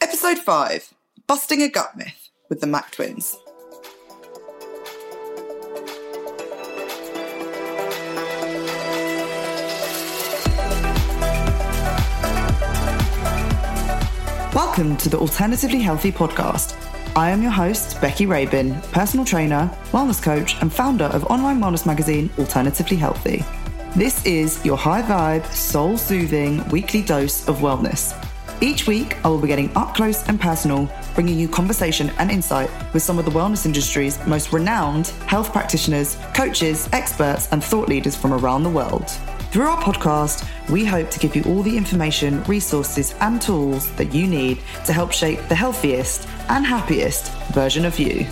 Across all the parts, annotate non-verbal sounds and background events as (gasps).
Episode 5 Busting a Gut Myth with the Mac Twins. Welcome to the Alternatively Healthy podcast. I am your host, Becki Rabin, personal trainer, wellness coach, and founder of online wellness magazine Alternatively Healthy. This is your high vibe, soul soothing weekly dose of wellness. Each week, I will be getting up close and personal, bringing you conversation and insight with some of the wellness industry's most renowned health practitioners, coaches, experts, and thought leaders from around the world. Through our podcast, we hope to give you all the information, resources, and tools that you need to help shape the healthiest and happiest version of you.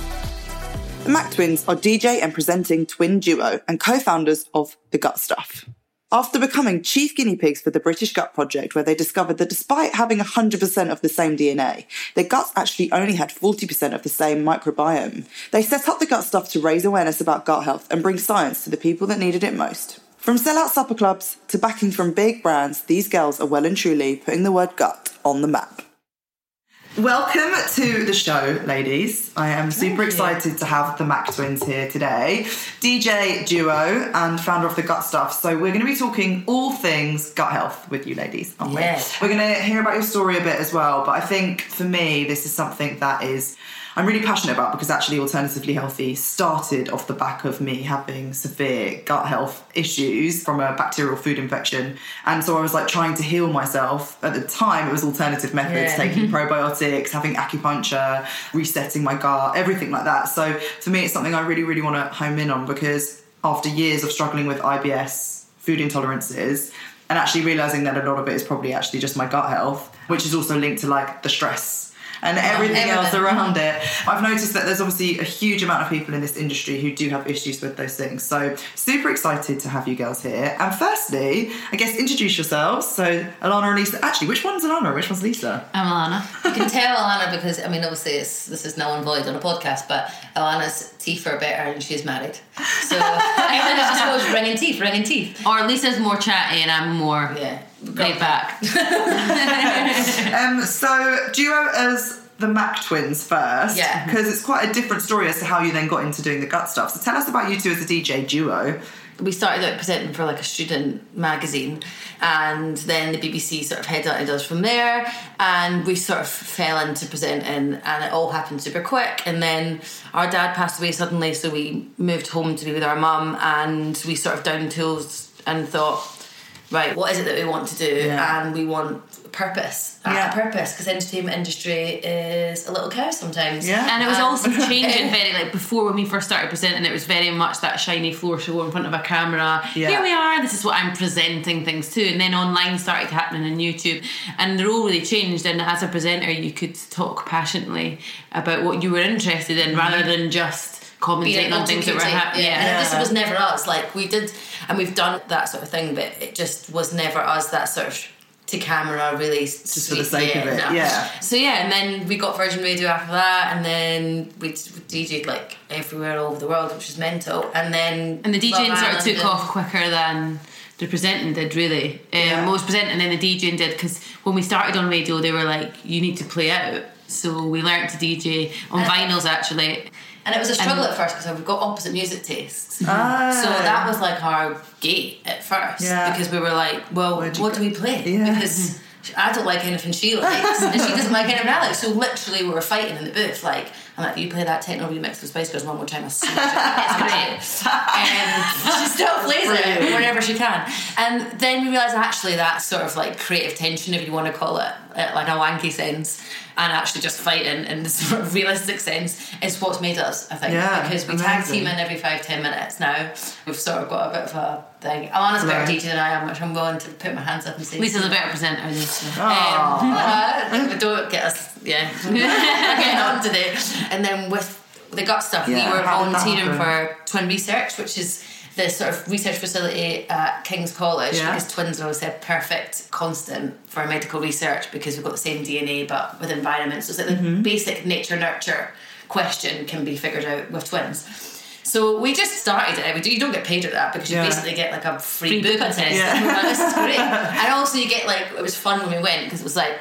The Mac Twins are DJ and presenting twin duo and co founders of The Gut Stuff. After becoming chief guinea pigs for the British Gut Project, where they discovered that despite having 100% of the same DNA, their guts actually only had 40% of the same microbiome, they set up The Gut Stuff to raise awareness about gut health and bring science to the people that needed it most. From sellout supper clubs to backing from big brands, these girls are well and truly putting the word gut on the map. Welcome to the show, ladies. I am super excited to have the Mac Twins here today, DJ duo and founder of the Gut Stuff. So we're going to be talking all things gut health with you, ladies, aren't Yeah. we? We're going to hear about your story a bit as well. But I think for me, this is something that is I'm really passionate about because actually Alternatively Healthy started off the back of me having severe gut health issues from a bacterial food infection. And so I was like trying to heal myself. At the time, it was alternative methods, Yeah. taking (laughs) probiotics, having acupuncture, resetting my gut, everything like that. So for me, it's something I really, really want to home in on because after years of struggling with IBS, food intolerances, and actually realizing that a lot of it is probably actually just my gut health, which is also linked to like the stress and everything else around it. I've noticed that there's obviously a huge amount of people in this industry who do have issues with those things. So super excited to have you girls here. And firstly, I guess introduce yourselves. So Alana and Lisa. Actually, which one's Alana? Which one's Lisa? I'm Alana. You can tell Alana because I mean, obviously, it's, this is null and void on a podcast, but Alana's teeth are better and she's married. So (laughs) everyone just goes ringing teeth, ringing teeth. Or Lisa's more chatty and I'm more Yeah. Laid back. (laughs) Um, so duo as the Mac twins first, Yeah. because it's quite a different story as to how you then got into doing the gut stuff. So tell us about you two as a DJ duo. we started out presenting for like a student magazine and then the BBC sort of headhunted us from there and we sort of fell into presenting and it all happened super quick and then our dad passed away suddenly so we moved home to be with our mum and we sort of down tools and thought right what is it that we want to do Yeah. and we want purpose Yeah. a purpose because entertainment industry is a little chaos sometimes Yeah. And it was Um, also (laughs) changing very like before when we first started presenting. It was very much that shiny floor show in front of a camera. Yeah. Here we are. This is what I'm presenting things to. And then online started happening on YouTube, and the role really changed. And as a presenter, you could talk passionately about what you were interested in rather than just commentating on things that were happening. Yeah, Yeah. and this was never us. Like we did, and we've done that sort of thing, but it just was never us. That sort of to camera, really Just for the sake of it, yeah. So yeah, and then we got Virgin Radio after that, and then we, we DJed like everywhere all over the world, which was mental. And then And the DJing Love sort of took and- off quicker than the presenting did, really. Um, Yeah. Most presenting and then the DJing did because when we started on radio, they were like, you need to play out. So we learnt to DJ on And- vinyls actually. And it was a struggle And- at first because we've got opposite music tastes. Ah. So that was like our gate at first Yeah. because we were like, well, what go? do we play? Yeah. Because I don't like anything she likes, and she doesn't like anything I like. So literally, we were fighting in the booth. Like, I'm like, you play that techno remix with Spice Girls one more time, I smash it. (laughs) It's great. and she still plays it whenever she can. And then we realised actually that sort of like creative tension, if you want to call it, uh, like a wanky sense, and actually just fighting in the (laughs) sort of realistic sense is what's made us, I think. Yeah, because we tag team in every five, ten minutes now. We've sort of got a bit of a thing. Alana's a better teacher than I am, which I'm willing to put my hands up and say. Lisa's a better presenter. Um, uh, don't get us, yeah. We're (laughs) getting on today. And then with the gut stuff, Yeah, we were how did that volunteering for Twin Research, which is the sort of research facility at King's College Yeah. because twins are always a perfect constant for medical research because we've got the same DNA but with environments. So it's like Mm-hmm. the basic nature nurture question can be figured out with twins. So we just started it. We do, you don't get paid at that because you Yeah. basically get like a free, Free book book test. test. Like, this is great. (laughs) and also you get like it was fun when we went because it was like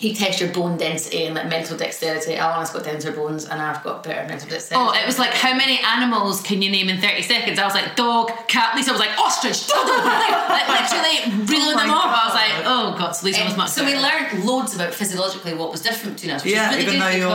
you test your bone density and like mental dexterity. Alana's got denser bones and I've got better mental dexterity. Oh, it was like, how many animals can you name in 30 seconds? I was like, dog, cat. Lisa was like, ostrich, dodo. like, literally (laughs) reeling Oh them my off. I was God. like, oh, God. So Lisa was Um, much so we learned loads about physiologically what was different between us, which Yeah, is really even though good you're-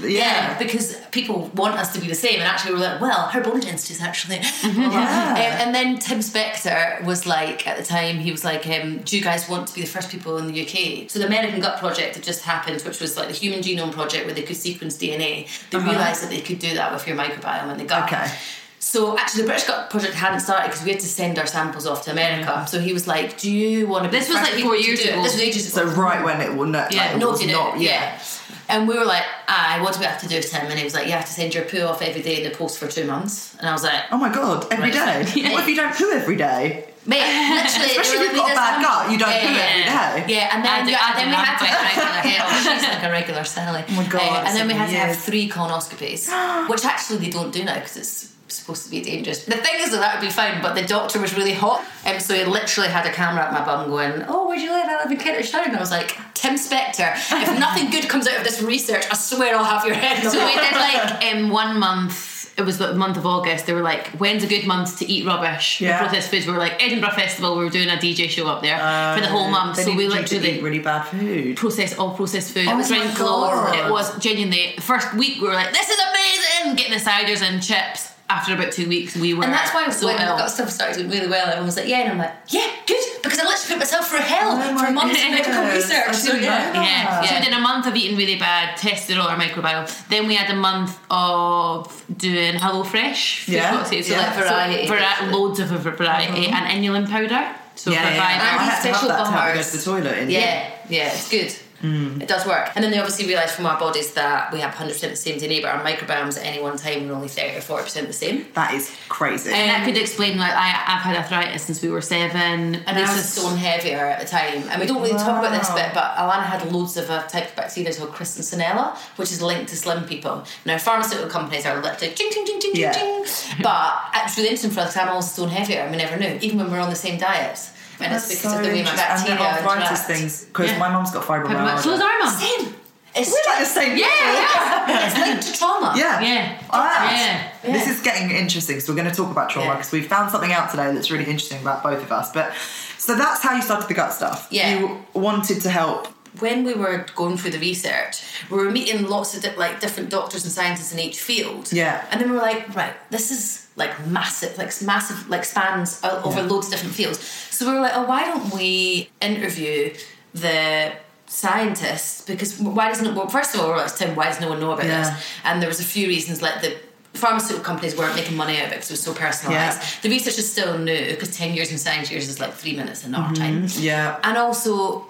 because yeah. because people want us to be the same, and actually we were like, well, her bone density is actually. (laughs) Mm-hmm. Um, and then Tim Spector was like, at the time, he was like, um, "Do you guys want to be the first people in the UK?" So the American Gut Project had just happened, which was like the Human Genome Project, where they could sequence DNA. They realised that they could do that with your microbiome in the gut. Uh-huh. Okay. So actually, the British Gut Project hadn't started because we had to send our samples off to America. So he was like, "Do you want to? This was like four years ago. This was ages ago. So right when it will not, Yeah, like, it was not, it? Yeah. And we were like, ah, what do we have to do, with him?" And he was like, you have to send your poo off every day in the post for two months. And I was like, Oh my god, every day. (laughs) Right. What if you don't poo every day? Mate, literally. Especially if you've got a like, bad gut, you don't yeah, poo yeah, every day. Yeah, and then, do- yeah, I then we have had to have regular. yeah, (laughs) she's like a regular Sally. Oh my God, Uh, and then we had to have three colonoscopies, which actually they don't do now because it's supposed to be dangerous. The thing is that that would be fine, but the doctor was really hot, and so he literally had a camera at my bum going, "Oh, where do you live? I live in Kentish Town." And I was like, "Tim Spector, if (laughs) nothing good comes out of this research, I swear I'll have your head." So we did like um, one month. It was the month of August. They were like, "When's a good month to eat rubbish?" Yeah. Yeah. Processed foods. We were like Edinburgh Festival. We were doing a DJ show up there oh, for the whole month. So we needed you to literally eat really bad food. process all processed food. Oh it was my around God. It was genuinely the first week we were like, "This is amazing!" Getting the ciders and chips. After about two weeks, we were And that's why so when ill. got stuff started doing really well, everyone was like, "Yeah," and I'm like, "Yeah, good," because I literally put myself through hell Oh for months of medical research. So didn't yeah. Yeah. So Yeah. we did a month of eating really bad, tested all our microbiome. Then we had a month of doing HelloFresh. food Yeah. So Yeah. like Variety. vari- loads of variety mm-hmm. and inulin powder. So yeah, for yeah, five yeah. I And had to have that to help me go to the toilet. In. yeah, yeah, it's good. Mm. It does work. And then they obviously realised from our bodies that we have 100% the same DNA, but our microbiomes at any one time are only 30 or 40% the same. That is crazy. And that could explain like I, I've had arthritis since we were seven. And I was Lisa's- stone heavier at the time. And we don't really talk about this Wow. bit, but Alana had loads of a type of bacteria called Christensenella, which is linked to slim people. Now, pharmaceutical companies are literally ching, ching, ching, ching, Yeah. ching, ching. But it's really interesting for us 'cause I'm also stone heavier and we never knew, even when we're on the same diets. And That's it's because so of the way my interesting. And the arthritis interact. things, because Yeah. my mum's got fibromyalgia. So is our mum. Same. It's We're like the same. Yeah, yeah. it's linked to trauma. Yeah. Yeah. Ah. Yeah. This is getting interesting. So we're going to talk about trauma Yeah. because we found something out today that's really interesting about both of us. But so that's how you started the gut stuff. Yeah. You wanted to help. When we were going through the research, we were meeting lots of di- like different doctors and scientists in each field. Yeah. And then we were like, right, this is like massive, like massive, like spans over Yeah. loads of different fields. So we were like, oh, why don't we interview the scientists? Because why doesn't it? Well, first of all, we we're like, Tim, why does no one know about Yeah. this? And there was a few reasons, like the pharmaceutical companies weren't making money out of it because it was so personalised. Yeah. The research is still new because 10 years in science years is like three minutes in our time. Mm-hmm. Yeah. And also,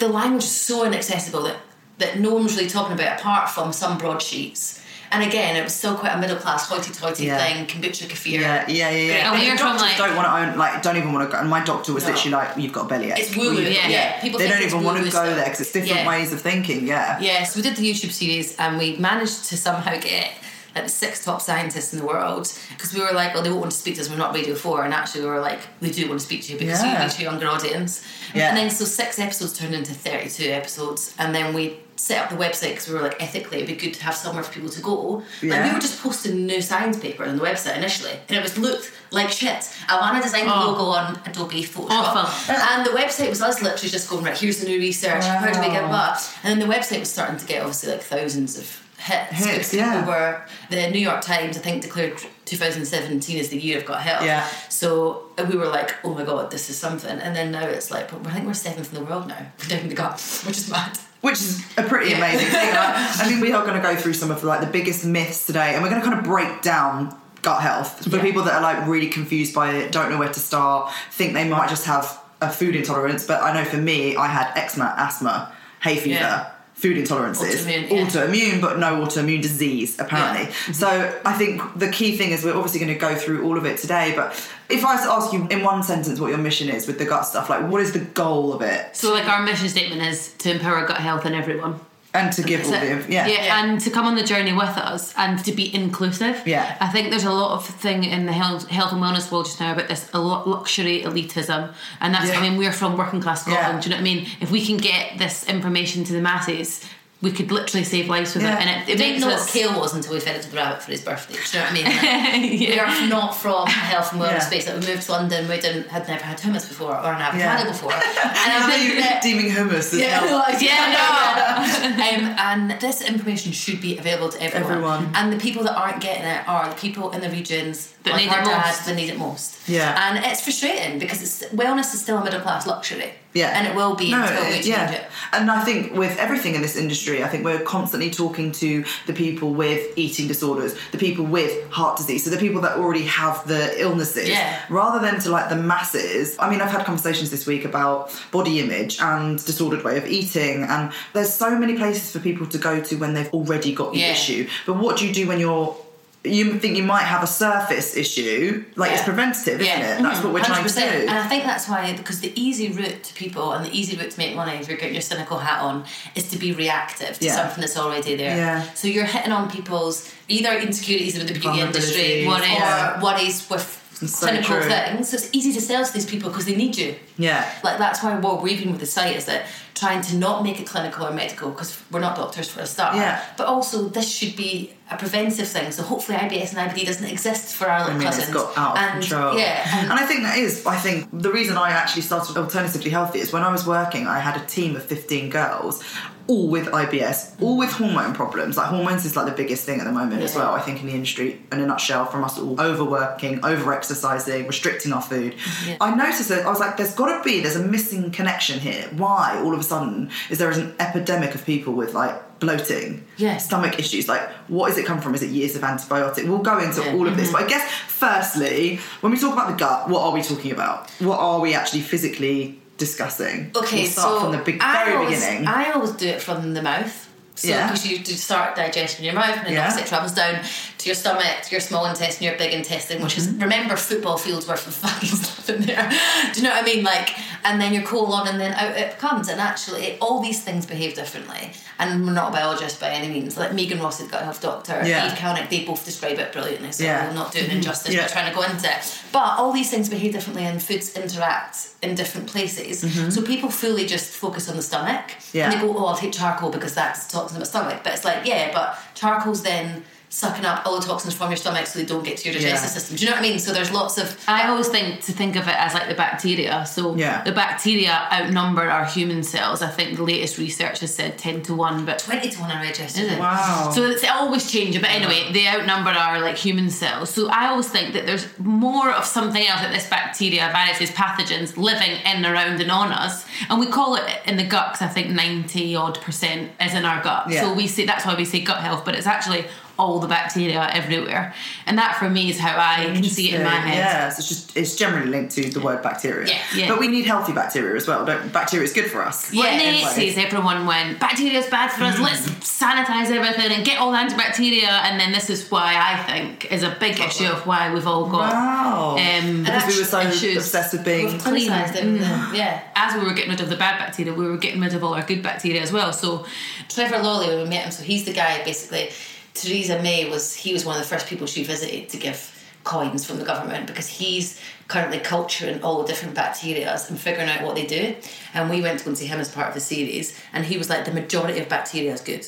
the language is so inaccessible that, that no one was really talking about apart from some broadsheets. And again, it was still quite a middle class hoity toity Yeah. thing, kombucha kefir. Yeah, yeah, yeah, yeah. And And we're doctors like- don't want to own, like, don't even want to go. And my doctor was No. literally like, "You've got a bellyache." It's woo woo, Or yeah. yeah. People They think don't even want to go stuff. there because it's different Yeah. ways of thinking. Yeah. Yeah, so we did the YouTube series and we managed to somehow get like the six top scientists in the world because we were like, oh, they won't want to speak to us. We're not Radio Four, and actually we were like, we do want to speak to you because Yeah. you reach a younger audience. Yeah. And then so six episodes turned into thirty-two episodes, and then we set up the website because we were like ethically it'd be good to have somewhere for people to go. Like we were just posting new science paper on the website initially, and it was looked like shit. I want to design the Oh. logo on Adobe Photoshop, Awful. and the website was us literally just going right. Here's the new research. How do we get that? And then the website was starting to get obviously like thousands of hits. Hits, yeah. were the New York Times I think declared 2017 as the year of gut health. Yeah. So uh, we were like, oh my god, this is something. And then now it's like, I think we're seventh in the world now (laughs) down the gut, which is mad. which is a pretty amazing thing. (laughs) I, I mean, we are going to go through some of like the biggest myths today, and we're going to kind of break down gut health for Yeah. people that are like really confused by it, don't know where to start, think they might just have a food intolerance. But I know for me, I had eczema, asthma, hay fever. Yeah. Food intolerances, Autoimmune, yeah. autoimmune, but no autoimmune disease apparently. Yeah. Mm-hmm. So I think the key thing is we're obviously going to go through all of it today. But if I was to ask you in one sentence what your mission is with the gut stuff, like what is the goal of it, So, like, our mission statement is to empower gut health in everyone. And to give all the it. yeah, yeah, and to come on the journey with us and to be inclusive. Yeah. I think there's a lot of thing in the health, health and wellness world just now about this a lot luxury elitism, and that's Yeah. I mean we're from working class Scotland. Yeah. Do you know what I mean? If we can get this information to the masses, we could literally save lives with Yeah. it, and it, it didn't makes know what us. kale was until we fed it to the rabbit for his birthday. Do you know what I mean? Like, (laughs) We are not from a health and wellness Yeah. space. Like we moved to London, we didn't had never had hummus before or an avocado Yeah. before. And (laughs) And I are you think that deeming hummus as Yeah, health? well, Yeah, yeah, (laughs) um, and this information should be available to everyone. Everyone. And the people that aren't getting it are the people in the regions That like need our it dad most. that need it most. Yeah. And it's frustrating because it's wellness is still a middle class luxury. Yeah. And it will be No, until we change it. And I think with everything in this industry, I think we're constantly talking to the people with eating disorders, the people with heart disease, so the people that already have the illnesses, Yeah. rather than to like the masses. I mean, I've had conversations this week about body image and disordered way of eating, and there's so many places for people to go to when they've already got the Yeah. issue. But what do you do when you're you think you might have a surface issue, like it's Yeah. preventative, isn't Yeah. it? That's mm-hmm. what we're trying to do. And I think that's why, because the easy route to people and the easy route to make money if you're getting your cynical hat on is to be reactive to Yeah. something that's already there. Yeah. So you're hitting on people's either insecurities with the beauty industry Vulnerabilities. worries, Yeah. or worries with It's so clinical true. things. So it's easy to sell to these people because they need you. Yeah. Like that's why what we're doing with the site is that trying to not make it clinical or medical because we're not doctors for a start. Yeah. But also this should be a preventive thing. So hopefully IBS and IBD doesn't exist for our I mean, cousins. it's got out of and, control. Yeah. And I think that is, I think the reason I actually started Alternatively Healthy is when I was working, I had a team of 15 girls, all with IBS, all with hormone problems. Like, hormones is like the biggest thing at the moment as well, I think, in the industry, in a nutshell, from us all overworking, over exercising, restricting our food. I noticed that I was like, there's got to be, there's a missing connection here. Why, all of a sudden, is there an epidemic of people with like bloating, Yes. stomach issues? Like, what does it come from? Is it years of antibiotic? We'll go into Yeah. all of this, mm-hmm. but I guess firstly, when we talk about the gut, what are we talking about? What are we actually physically discussing? Okay, we'll start so from the big, I very always, beginning. I always do it from the mouth. So Yeah. because you do start digestion in your mouth and then Yeah. obviously it travels down to your stomach, to your small intestine, your big intestine, which Mm-hmm. is remember football fields worth (laughs) of fucking stuff in there. do you know what I mean? Like and then your colon and then out it comes. And actually all these things behave differently. And we're not a biologist by any means. Like Megan Rossi, the gut health doctor, Yeah. Eve Kalinik, they both describe it brilliantly. So Yeah. we'll not do it injustice Yeah. by trying to go into it. But all these things behave differently and foods interact in different places. So people fully just focus on the stomach. Mm-hmm. Yeah. And they go, oh, I'll take charcoal because that's my stomach. But it's like, yeah, but charcoal's then sucking up all the toxins from your stomach so they don't get to your digestive Yeah. system. Do you know what I mean? So there's lots of. I always think to think of it as like the bacteria. So Yeah. the bacteria outnumber our human cells. I think the latest research has said ten to one, but 20 to 1 I read yesterday. Wow. So it's always changing, but anyway, they outnumber our like human cells. So I always think that there's more of something else that this bacteria, viruses, pathogens living in, around, and on us, and we call it in the gut because I think ninety odd percent is in our gut. Yeah. So we say that's why we say gut health, but it's actually all the bacteria everywhere, and that for me is how I can see it in my Interesting. head. Yeah, so it's just it's generally linked to the word bacteria. Yeah, yeah. But we need healthy bacteria as well. Don't bacteria is good for us. What Yeah, Nate anyway. says everyone when bacteria is bad for us, Mm. let's sanitize everything and get all the antibacteria, and then this is why I think is a big issue of why we've all got Wow. um, because we were so issues. obsessed with being We've clean. clinicized everything. Mm. Yeah. As we were getting rid of the bad bacteria, we were getting rid of all our good bacteria as well. So Trevor Lawley, when we met him, so he's the guy basically. Theresa May was he was one of the first people she visited to give coins from the government because he's currently culturing all the different bacteria and figuring out what they do. And we went to go and see him as part of the series, and he was like, the majority of bacteria is good.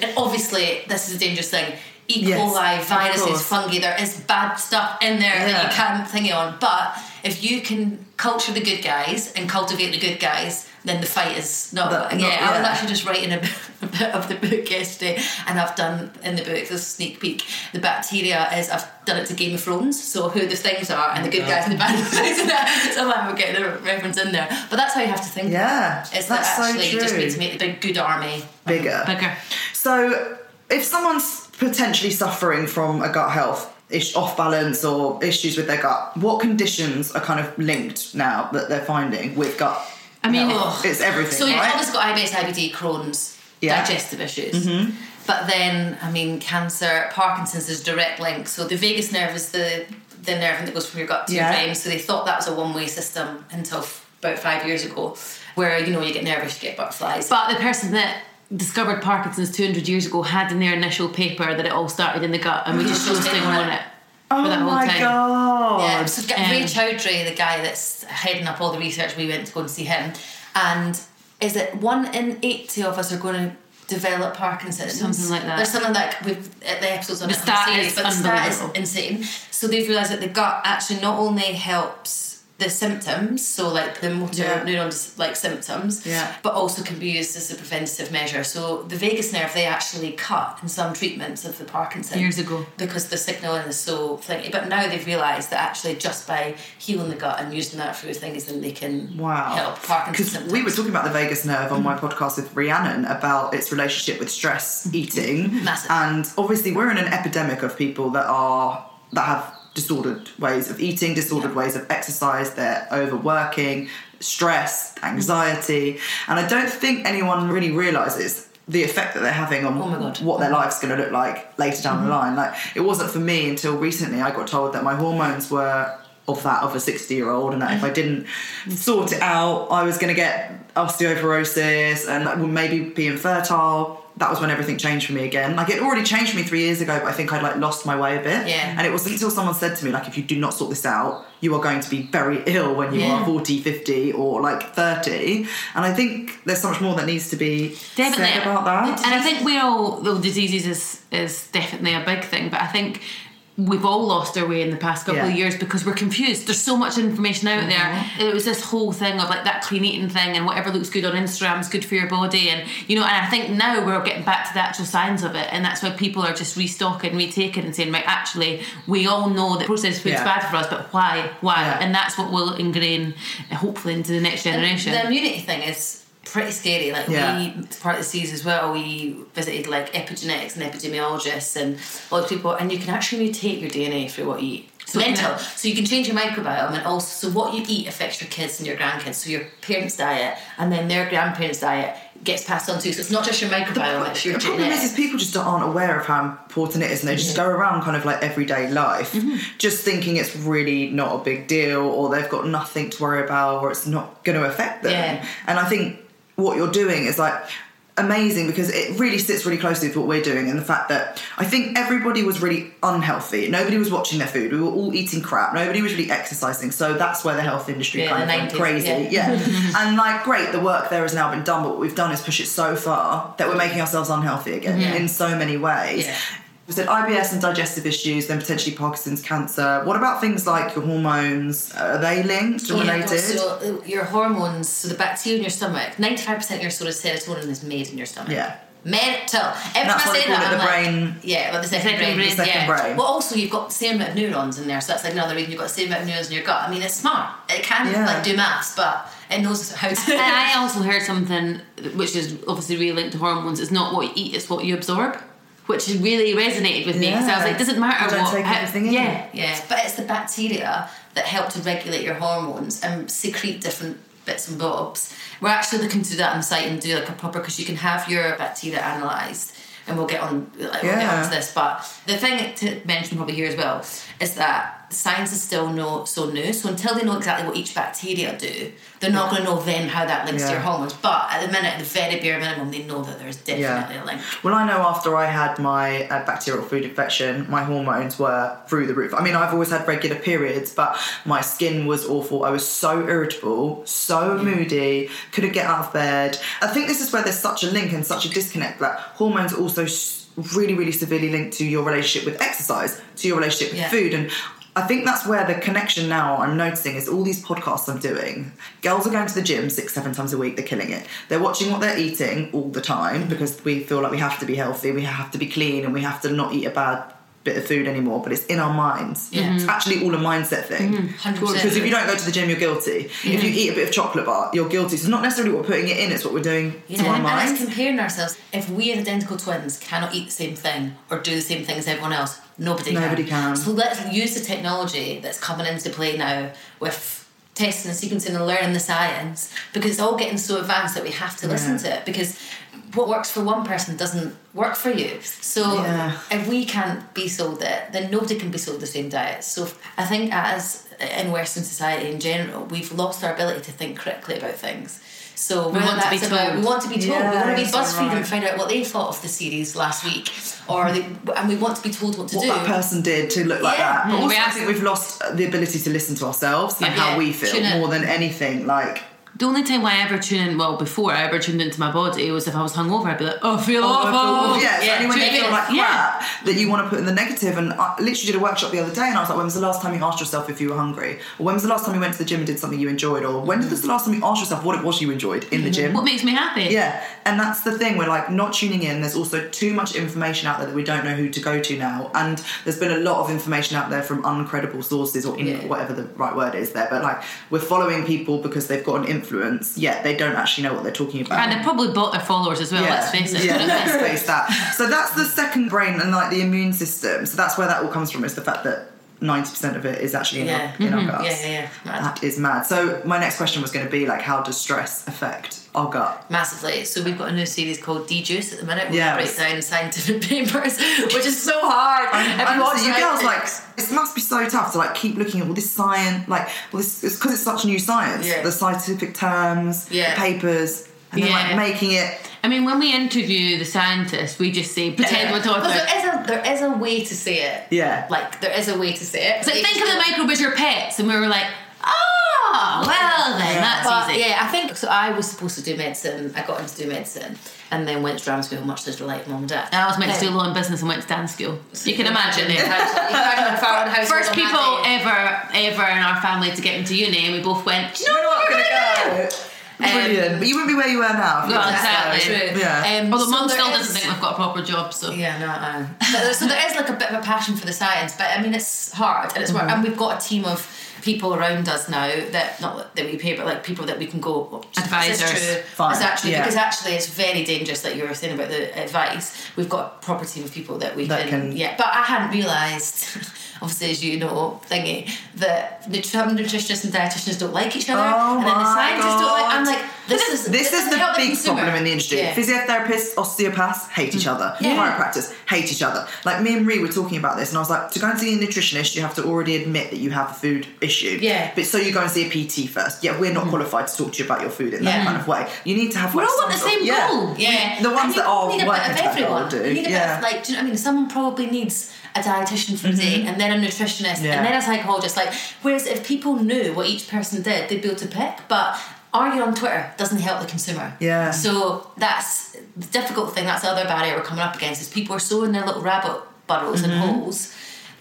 And obviously, this is a dangerous thing. E. Yes, coli, viruses, fungi, there is bad stuff in there that you can't thingy on. But if you can culture the good guys and cultivate the good guys, then the fight is not. That- yeah, not- I was actually just writing a, bit- a bit of the book yesterday, and I've done in the book this sneak peek. The bacteria is I've done it to Game of Thrones, so who the things are and the good guys and the bad (laughs) guys. so I'm getting the reference in there, but that's how you have to think. Yeah, it. is that that's so actually you just true. need to make the big good army Bigger. Bigger. So, if someone's potentially suffering from a gut health ish, off balance or issues with their gut, what conditions are kind of linked now that they're finding with gut? I mean, health? it's everything, So you've right? always got IBS, IBD, Crohn's, Yeah. digestive issues. But then, I mean, cancer, Parkinson's is direct link. So the vagus nerve is the the nerve that goes from your gut to Yeah. your brain. So they thought that was a one way system until f- about five years ago, where you know you get nervous, you get butterflies. But the person that discovered Parkinson's 200 years ago had in their initial paper that it all started in the gut, and we just (gasps) chose to ignore it for oh that whole my time. god! Yeah, so get Ray Um, Chaudhuri, the guy that's heading up all the research, we went to go and see him. And is it one in 80 of us are going to develop Parkinson's? Something like that. There's something like we've at the episodes on The it, stat series, is but the stat is insane. So they've realised that the gut actually not only helps the symptoms, so like the motor Yeah. neurons like symptoms, Yeah. but also can be used as a preventative measure. So the vagus nerve they actually cut in some treatments of the Parkinson's Years ago. because the signaling is so thingy. But now they've realised that actually just by healing the gut and using that through things, then they can Wow. help Parkinson's Because we were talking about the vagus nerve on my mm-hmm. podcast with Rhiannon about its relationship with stress mm-hmm. eating. Massive. And obviously we're in an epidemic of people that are that have disordered ways of eating, disordered ways of exercise, they're overworking, stress, anxiety. And I don't think anyone really realises the effect that they're having on Oh what their life's going to look like later down Mm-hmm. the line. Like it wasn't for me until recently I got told that my hormones were of that of a 60 year old and that if I didn't sort it out I was going to get osteoporosis and that would maybe be infertile. That was when everything changed for me again. Like it already changed for me three years ago, but I think I'd like lost my way a bit. Yeah. And it wasn't until someone said to me, like, if you do not sort this out, you are going to be very ill when you Yeah. are 40, 50, or like 30. And I think there's so much more that needs to be Definitely. said about that. And I think we're all though diseases is is definitely a big thing, but I think we've all lost our way in the past couple Yeah. of years because we're confused. There's so much information out there. Mm-hmm. It was this whole thing of like that clean eating thing and whatever looks good on Instagram is good for your body and you know, and I think now we're getting back to the actual science of it and that's why people are just restocking, retaking and saying, right, actually we all know that processed food's Yeah. bad for us, but why? Why? Yeah. And that's what will ingrain hopefully into the next generation. The immunity thing is pretty scary. Like Yeah. we, part of the series as well, we visited like epigenetics and epidemiologists and all these people, and you can actually mutate your DNA through what you eat. So mental. So you can change your microbiome and also so what you eat affects your kids and your grandkids. So your parents' diet and then their grandparents' diet gets passed on to you. So it's not just your microbiome, it's your the problem is, is people just aren't aware of how important it is and they just go around kind of like everyday life Mm-hmm. just thinking it's really not a big deal or they've got nothing to worry about or it's not going to affect them Yeah. and i think what you're doing is like amazing because it really sits really closely with what we're doing and the fact that I think everybody was really unhealthy. Nobody was watching their food. We were all eating crap. Nobody was really exercising. So that's where the health industry Yeah, kind of went crazy. yeah. Yeah. (laughs) and like great, the work there has now been done, but what we've done is push it so far that we're making ourselves unhealthy again Yeah. in so many ways. Yeah. We said IBS and digestive issues, then potentially Parkinson's, cancer. What about things like your hormones? Are they linked or Yeah, related? So uh, your hormones, so the bacteria in your stomach, ninety-five percent of your sort of serotonin is made in your stomach. Yeah. Mental. Every that's time why I they say call that, it I'm the like, brain- Yeah, well, the second, second brain. brain, The second yeah. brain. Well, also you've got the same amount of neurons in there, so that's like another reason you've got the same amount of neurons in your gut. I mean, it's smart. It can Yeah. like do maths, but it knows how to. and I (laughs) also heard something which is obviously really linked to hormones. It's not what you eat; it's what you absorb, which really resonated with me because I was Yeah. like, doesn't matter what. how- yeah, Yeah, but it's the bacteria that help to regulate your hormones and secrete different bits and bobs. We're actually looking to do that on the site and do like a proper because you can have your bacteria analysed. And we'll get on, like, we'll get Yeah. onto this. But the thing to mention probably here as well is that science is still no so new. So until they know exactly what each bacteria do, they're not going to know then how that links to your hormones. But at the minute, at the very bare minimum, they know that there's definitely a link. Well, I know after I had my uh, bacterial food infection, my hormones were through the roof. I mean, I've always had regular periods, but my skin was awful. I was so irritable, so moody, couldn't get out of bed. I think this is where there's such a link and such a disconnect that hormones also really, really severely linked to your relationship with exercise, to your relationship with Yeah. food. And I think that's where the connection now I'm noticing is all these podcasts I'm doing. Girls are going to the gym six, seven times a week, they're killing it. They're watching what they're eating all the time because we feel like we have to be healthy, we have to be clean, and we have to not eat a bad bit of food anymore, but it's in our minds. Yeah. Mm-hmm. It's actually all a mindset thing. Mm-hmm. 100%. Because if you don't go to the gym, you're guilty. If you eat a bit of chocolate bar, you're guilty. So it's not necessarily what we're putting it in, it's what we're doing Yeah, to our and it's minds. comparing ourselves. If we as identical twins cannot eat the same thing or do the same thing as everyone else, nobody, Nobody can. So let's use the technology that's coming into play now with testing and sequencing and learning the science because it's all getting so advanced that we have to listen to it because what works for one person doesn't work for you. So Yeah. if we can't be sold it, then nobody can be sold the same diet. So I think as in Western society in general, we've lost our ability to think critically about things. So We want to be that's about- told. we want to be told. we want to be BuzzFeed right. and find out what they thought of the series last week, or they, and we want to be told what to what do. that person did to look like Yeah. that. But Mm, also, we I think we've lost the ability to listen to ourselves and Yeah. how Yeah. we feel Tune more than anything. Like, The only time I ever tune in, well, before I ever tuned into my body was if I was hungover. I'd be like, oh, I feel Oh, I awful. feel- yeah, it's Yeah, only when you feel know? like Yeah. that you want to put in the negative. And I literally did a workshop the other day, and I was like, "When was the last time you asked yourself if you were hungry? Or when was the last time you went to the gym and did something you enjoyed? Or when was the last time you asked yourself what it was you enjoyed in the mm-hmm. gym?" What makes me happy? Yeah, and that's the thing. We're like not tuning in. There's also too much information out there that we don't know who to go to now, and there's been a lot of information out there from uncredible sources or Yeah. whatever the right word is there. But like we're following people because they've got an influence, yet they don't actually know what they're talking about. And they probably bought their followers as well, let's face it. Yeah, let's face that. (laughs) So that's the second brain and like the immune system. So that's where that all comes from. Is the fact that ninety percent of it is actually in, Yeah. our, in our Mhm. guts. Yeah, yeah, yeah. Mad. That is mad. So my next question was going to be like, how does stress affect our gut? Massively. So we've got a new series called Dejuice at the minute. We Yeah. break down scientific (laughs) papers, which is so hard. If you watch Honestly, you girls like scientific- it must be so tough to like keep looking at all this science, like well, this it's because it's such new science. Yeah. The scientific terms, Yeah. the papers, and then Yeah. like making it. I mean, when we interview the scientists, we just say, pretend we're talking Because about. there is a there is a way to say it. Yeah. Like there is a way to say it. It's like, think of the microbe as your pets, and we were like, oh, well then, that's But, easy. yeah, I think so. I was supposed to do medicine. I got into do medicine, and then went to drama school, much to the delight of mum and dad. I was meant to do law and business and went to dance school. You can imagine You it. can imagine the foreign First people ever, ever in our family to get into uni, and we both went, no, We're not we're gonna gonna go. Brilliant, but you wouldn't be where you are now. if you exactly. True. Yeah. Um, Although so mum still is- doesn't think we've got a proper job, so. Yeah, no, but- (laughs) so there is like a bit of a passion for the science, but I mean it's hard and it's work, and we've got a team of people around us now that not that we pay, but like people that we can go. Well, is Advisors. true? Fine, Is that true? yeah. Because actually, it's very dangerous that you were saying about the advice. We've got a proper team of people that we That can, can- Yeah, but I hadn't realised. Obviously, as you know, thingy that some nutritionists and dietitians don't like each other, Oh and then the scientists don't like. I'm like, this is This is the big consumer. problem in the industry. Yeah. Physiotherapists, osteopaths hate each other. Yeah. Chiropractors hate each other. Like me and Ree were talking about this, and I was like, to go and see a nutritionist, you have to already admit that you have a food issue. Yeah. But so you go and see a PT first. Yeah, we're not mm-hmm. qualified to talk to you about your food in that Yeah. kind of way. You need to have. What we like, all want the same yeah. goal. Yeah, The ones that are working everyone. do, You need a yeah. bit of, like, do you know what I mean? Someone probably needs a dietitian for a day, and then a nutritionist, Mm-hmm. Yeah. and then a psychologist. Like, whereas if people knew what each person did, they'd be able to pick. But arguing on Twitter doesn't help the consumer. Yeah. So that's the difficult thing. That's the other barrier we're coming up against is people are so in their little rabbit burrows and Mm-hmm. holes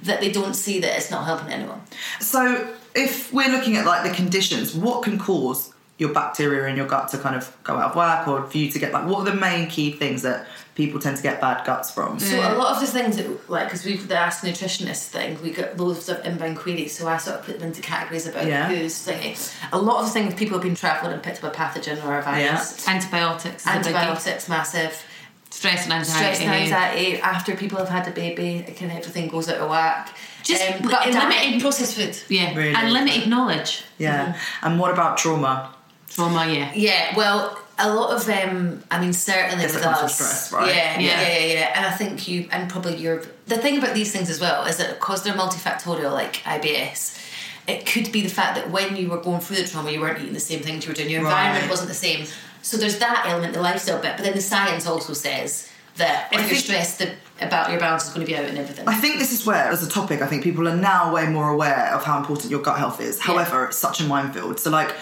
that they don't see that it's not helping anyone. So if we're looking at like the conditions, what can cause your bacteria in your gut to kind of go out of whack, or for you to get like what are the main key things that people tend to get bad guts from? So a lot of the things that, like, because we've the Ask Nutritionist thing, we got loads of inbound queries, so I sort of put them into categories about Yeah. who's thingy. A lot of the things people have been travelling and picked up a pathogen or a virus. Antibiotics. is a biggie. Antibiotics, massive. Stress and anxiety. Stress anxiety. and anxiety. After people have had a baby, it kind of everything goes out of whack. Just um, but limited- limited processed food. Yeah. Really? And limited knowledge. Yeah. And what about trauma? Trauma, yeah. Yeah, well, a lot of um, I mean, certainly with us, stress, right? Yeah, yeah, Yeah. yeah, yeah. And I think you, and probably you're. The thing about these things as well is that because they're multifactorial, like IBS, it could be the fact that when you were going through the trauma, you weren't eating the same things you were doing. Your environment Right. wasn't the same. So there's that element, the lifestyle bit. But then the science also says that if you're stressed, the, about your balance is going to be out and everything. I think this is where, as a topic, I think people are now way more aware of how important your gut health is. However, it's such a minefield. So, like,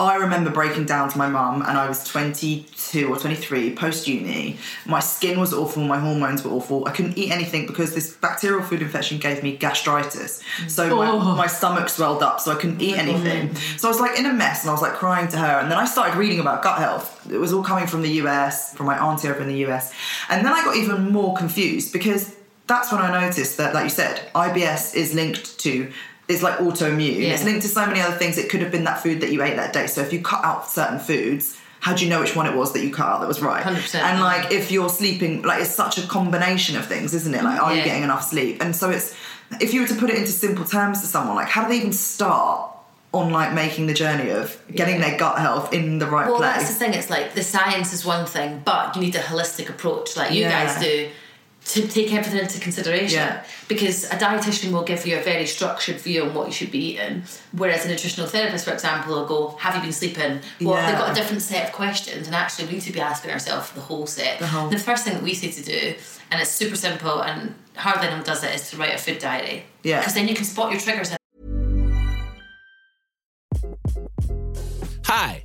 I remember breaking down to my mum, and I was 22 or 23, post uni. My skin was awful, my hormones were awful. I couldn't eat anything because this bacterial food infection gave me gastritis. So, my, oh. my stomach swelled up, so I couldn't eat oh anything. So, I was like in a mess, and I was like crying to her. And then I started reading about gut health. It was all coming from the US, from my auntie over in the US. And then I got even more confused because that's when I noticed that, like you said, IBS is linked to it's like autoimmune. Yeah. It's linked to so many other things. It could have been that food that you ate that day. So if you cut out certain foods, how do you know which one it was that you cut out that was right? 100%. And like if you're sleeping, like it's such a combination of things, isn't it? Like are you getting enough sleep? And so it's if you were to put it into simple terms to someone, like how do they even start on like making the journey of getting their gut health in the right place? Well, that's the thing. It's like the science is one thing, but you need a holistic approach, like you Yeah. guys do, to take everything into consideration. Yeah. Because a dietitian will give you a very structured view on what you should be eating, whereas a nutritional therapist, for example, will go, "Have you been sleeping?" Well, they've got a different set of questions, and actually, we need to be asking ourselves the whole set. The whole- The first thing that we say to do, and it's super simple, and hardly anyone does it, is to write a food diary. Yeah. Because then you can spot your triggers Hi,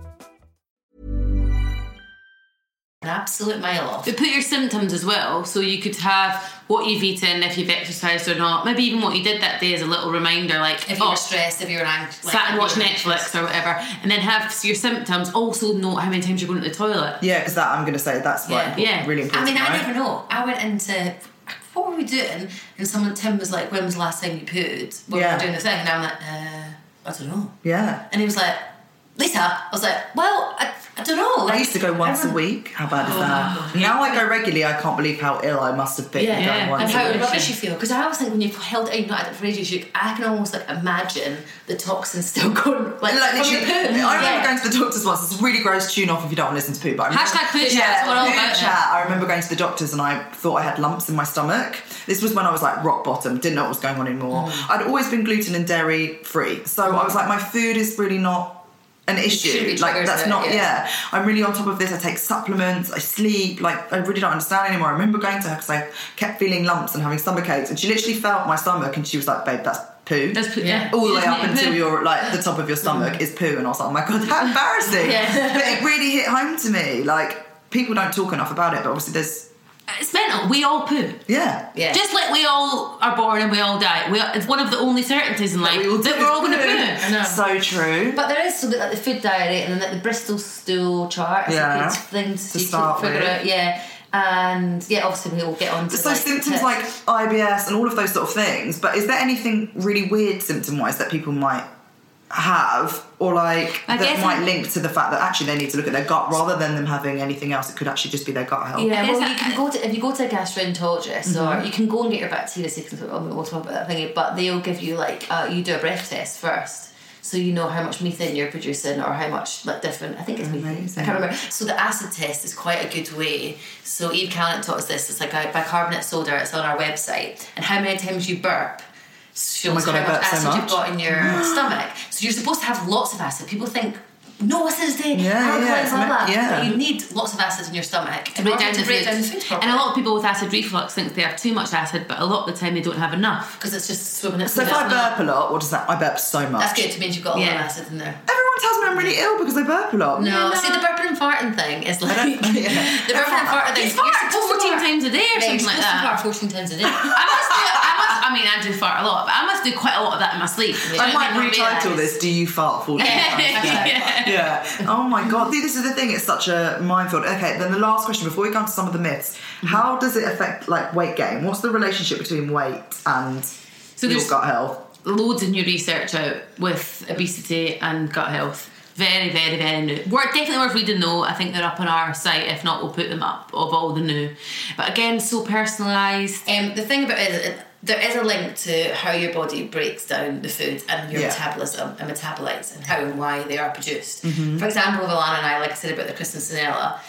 An absolute mile off. But put your symptoms as well, so you could have what you've eaten, if you've exercised or not. Maybe even what you did that day as a little reminder, like If you oh, were stressed, if you were anxious, sat and watch Netflix or whatever, and then have your symptoms. Also note how many times you're going to the toilet. yeah, because that I'm going to say that's Yeah. right, Yeah. really important. I important. mean, I right? never know. I went into what were we doing? And someone Tim was like, "When was the last time you pooed?" When we Yeah. were doing the thing, and I'm like, uh, "I don't know." Yeah. And he was like, "Lisa," I was like, "Well, I, I don't know." Like, I used to go once a week. How bad is that? Now I go regularly. I can't believe how ill I must have been Yeah, yeah. once and how rubbish you feel. Because I always think when you've held it, you've not it for ages, you, I can almost like imagine the toxins still (laughs) going like, Like from literally, the. I remember Yeah. going to the doctor's once. It's a really gross tune off if you don't want to listen to poo. But I remember, Hashtag poo chat, what poo about chat. I remember going to the doctors and I thought I had lumps in my stomach. This was when I was like rock bottom, didn't know what was going on anymore. Mm. I'd always been gluten and dairy free, so I was like, my food is really not an issue. Like that's to it, not. yeah. Yeah. I'm really on top of this. I take supplements. I sleep. Like I really don't understand anymore. I remember going to her because I kept feeling lumps and having stomach aches, and she literally felt my stomach, and she was like, "Babe, that's poo." That's poo, yeah. all the way up until poo. your like the top of your stomach mm. is poo, and I was like, oh my god, how embarrassing! (laughs) Yeah. But it really hit home to me. Like people don't talk enough about it, but obviously there's It's mental. We all poo. yeah, Yeah. Just like we all are born and we all die. We, it's one of the only certainties in life we all that we're all going to poo. poo. (laughs) I know. so true. But there is something like the food diary and then like the Bristol stool chart. It's Yeah. a good thing to, To you start can figure with. out. Yeah, and yeah, obviously we will get on to So like, symptoms tips. like IBS and all of those sort of things. But is there anything really weird symptom wise that people might have, or like I that guess might I- link to the fact that actually they need to look at their gut rather than them having anything else. It could actually just be their gut health. Yeah, well, you can go to if you go to a gastroenterologist, or you can go and get your bacteria sequence. We'll we'll talk about that thingy, but they'll give you like uh, you do a breath test first, so you know how much methane you're producing or how much like different. I think it's methane. I can't remember. So the acid test is quite a good way. So Eve Callan taught us this. It's like a bicarbonate soda. It's on our website, and how many times you burp. Shows Oh my God, I how much burp so acid you've got in your (gasps) stomach. So you're supposed to have lots of acid. People think no acidity, Yeah, yeah, alkaline, it's blah, meant- blah. yeah. But you need lots of acid in your stomach to break down to the break food. down the food properly. and a lot of people with acid reflux think they have too much acid, but a lot of the time they don't have enough. because it's just swimming it. So if I burp a lot, what does that? I burp so much. that's good. It means you've got a lot Yeah. of acid in there. Everyone tells me I'm really ill because I burp a lot. No, see the burping and farting thing is like (laughs) yeah. the burping and farting thing. You fart 14 times a day or Yeah, you're something like supposed to that. fart fourteen times a day. (laughs) I must do. I must. I mean, I do fart a lot, but I must do quite a lot of that in my sleep. I might not retitle realise. this. Do you fart full (laughs) yeah. yeah. Oh my god. See, this is the thing. It's such a minefield. Okay, then the last question before we go on to some of the myths. How does it affect like weight gain? What's the relationship between weight and So your gut health? loads of new research out with obesity and gut health. Very, very, very new. We're definitely worth reading though. I think they're up on our site. If not, we'll put them up of all the new. But again, so personalised. Um, the thing about it is, that there is a link to how your body breaks down the food and your Yeah. metabolism and metabolites and how and why they are produced. Mm-hmm. For example, with Alana and I, like I said about the Christensenella,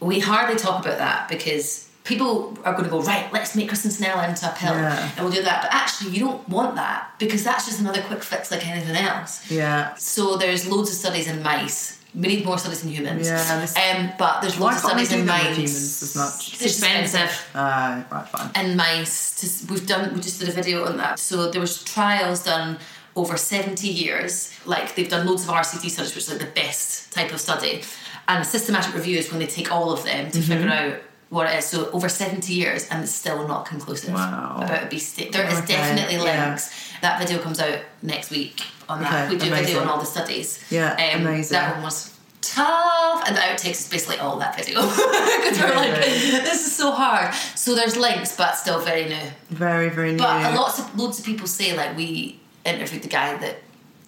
we hardly talk about that because people are going to go right. Let's make Christensenella into a pill Yeah. and we'll do that. But actually, you don't want that because that's just another quick fix like anything else. Yeah. So there's loads of studies in mice. We need more studies in humans. Yeah, this- Um, but there's loads of studies in mice. humans as much? It's expensive. Uh, right, fine. and mice. To, we've done. We just did a video on that. So there was trials done over seventy years. Like they've done loads of RCT studies, which is like the best type of study, and systematic reviews when they take all of them to figure out. What it is so over seventy years and it's still not conclusive Wow. about obesity. There is Okay, definitely yeah. links. That video comes out next week on that. Okay, we do a video on all the studies. Yeah, um, amazing. That one was tough, and the outtakes is basically all that video (laughs) because we're like, this is so hard. So there's links, but still very new. Very, very new. But lots of loads of people say like we interviewed the guy that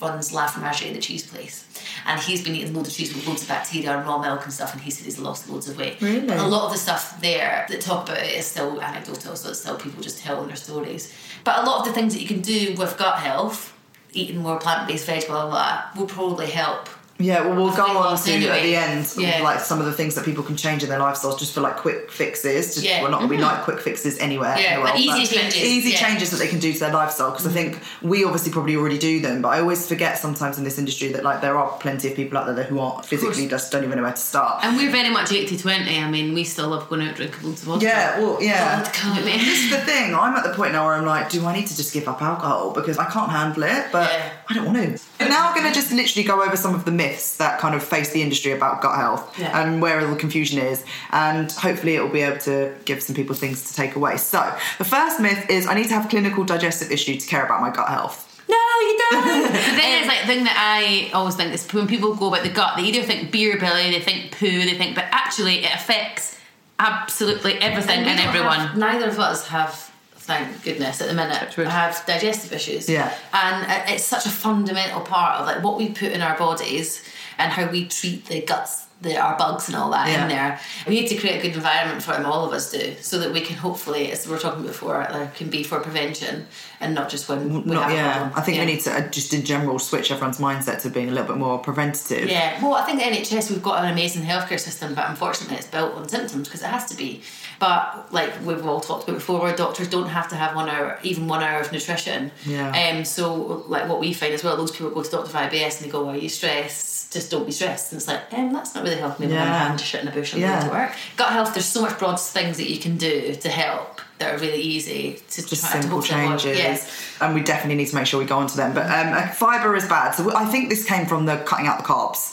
runs La Fromagerie, the cheese place, and he's been eating loads of cheese with loads of bacteria and raw milk and stuff, and he said he's lost loads of weight. Really? But a lot of the stuff there that talk about it is still anecdotal, so it's still people just telling their stories. But a lot of the things that you can do with gut health, eating more plant based veg, blah blah blah, will probably help. Yeah, well, we'll go on to at the end, Yeah. like some of the things that people can change in their lifestyles just for like quick fixes. Just, Yeah. Well, not that we mm-hmm. like quick fixes anywhere. Yeah, in the but world, easy changes, Easy yeah. changes that they can do to their lifestyle. Because I think we obviously probably already do them, but I always forget sometimes in this industry that like there are plenty of people out there who aren't physically just don't even know where to start. And we're very much 80 20. I mean, we still love going out drinking loads of vodka. Yeah, well, yeah. Vodka. This is the thing. I'm at the point now where I'm like, do I need to just give up alcohol because I can't handle it? But Yeah. I don't want to. And now I'm going to just literally go over some of the myths that kind of face the industry about gut health Yeah. and where all the confusion is, and hopefully it will be able to give some people things to take away. So the first myth is I need to have clinical digestive issue to care about my gut health. No, you don't. (laughs) The thing is, like, the thing that I always think is when people go about the gut, they either think beer belly, they think poo, they think, but actually it affects absolutely everything we and everyone. have- neither of us have, thank goodness, at the minute, i have digestive issues. Yeah. And it's such a fundamental part of like what we put in our bodies and how we treat the guts. The, our bugs and all that Yeah. in there. We need to create a good environment for them. All of us do, so that we can hopefully, as we were talking before, there can be for prevention and not just when we Not, have a yeah, problem. I think Yeah. we need to uh, just in general switch everyone's mindset to being a little bit more preventative. Yeah, well, I think the NHS we've got an amazing healthcare system, but unfortunately it's built on symptoms because it has to be. But like we've all talked about before, doctors don't have to have one hour, even one hour of nutrition. Yeah. Um. So like what we find as well, those people go to doctor for IBS and they go, "Are you stressed? Just don't be stressed." And it's like, um, that's not really helping me when I'm Yeah. having to shit in a bush and Yeah. go to work. Gut health. There's so much broad things that you can do to help that are really easy to just try simple avoid. changes. Yes. And we definitely need to make sure we go on to them. But um, fibre is bad. So I think this came from the cutting out the carbs.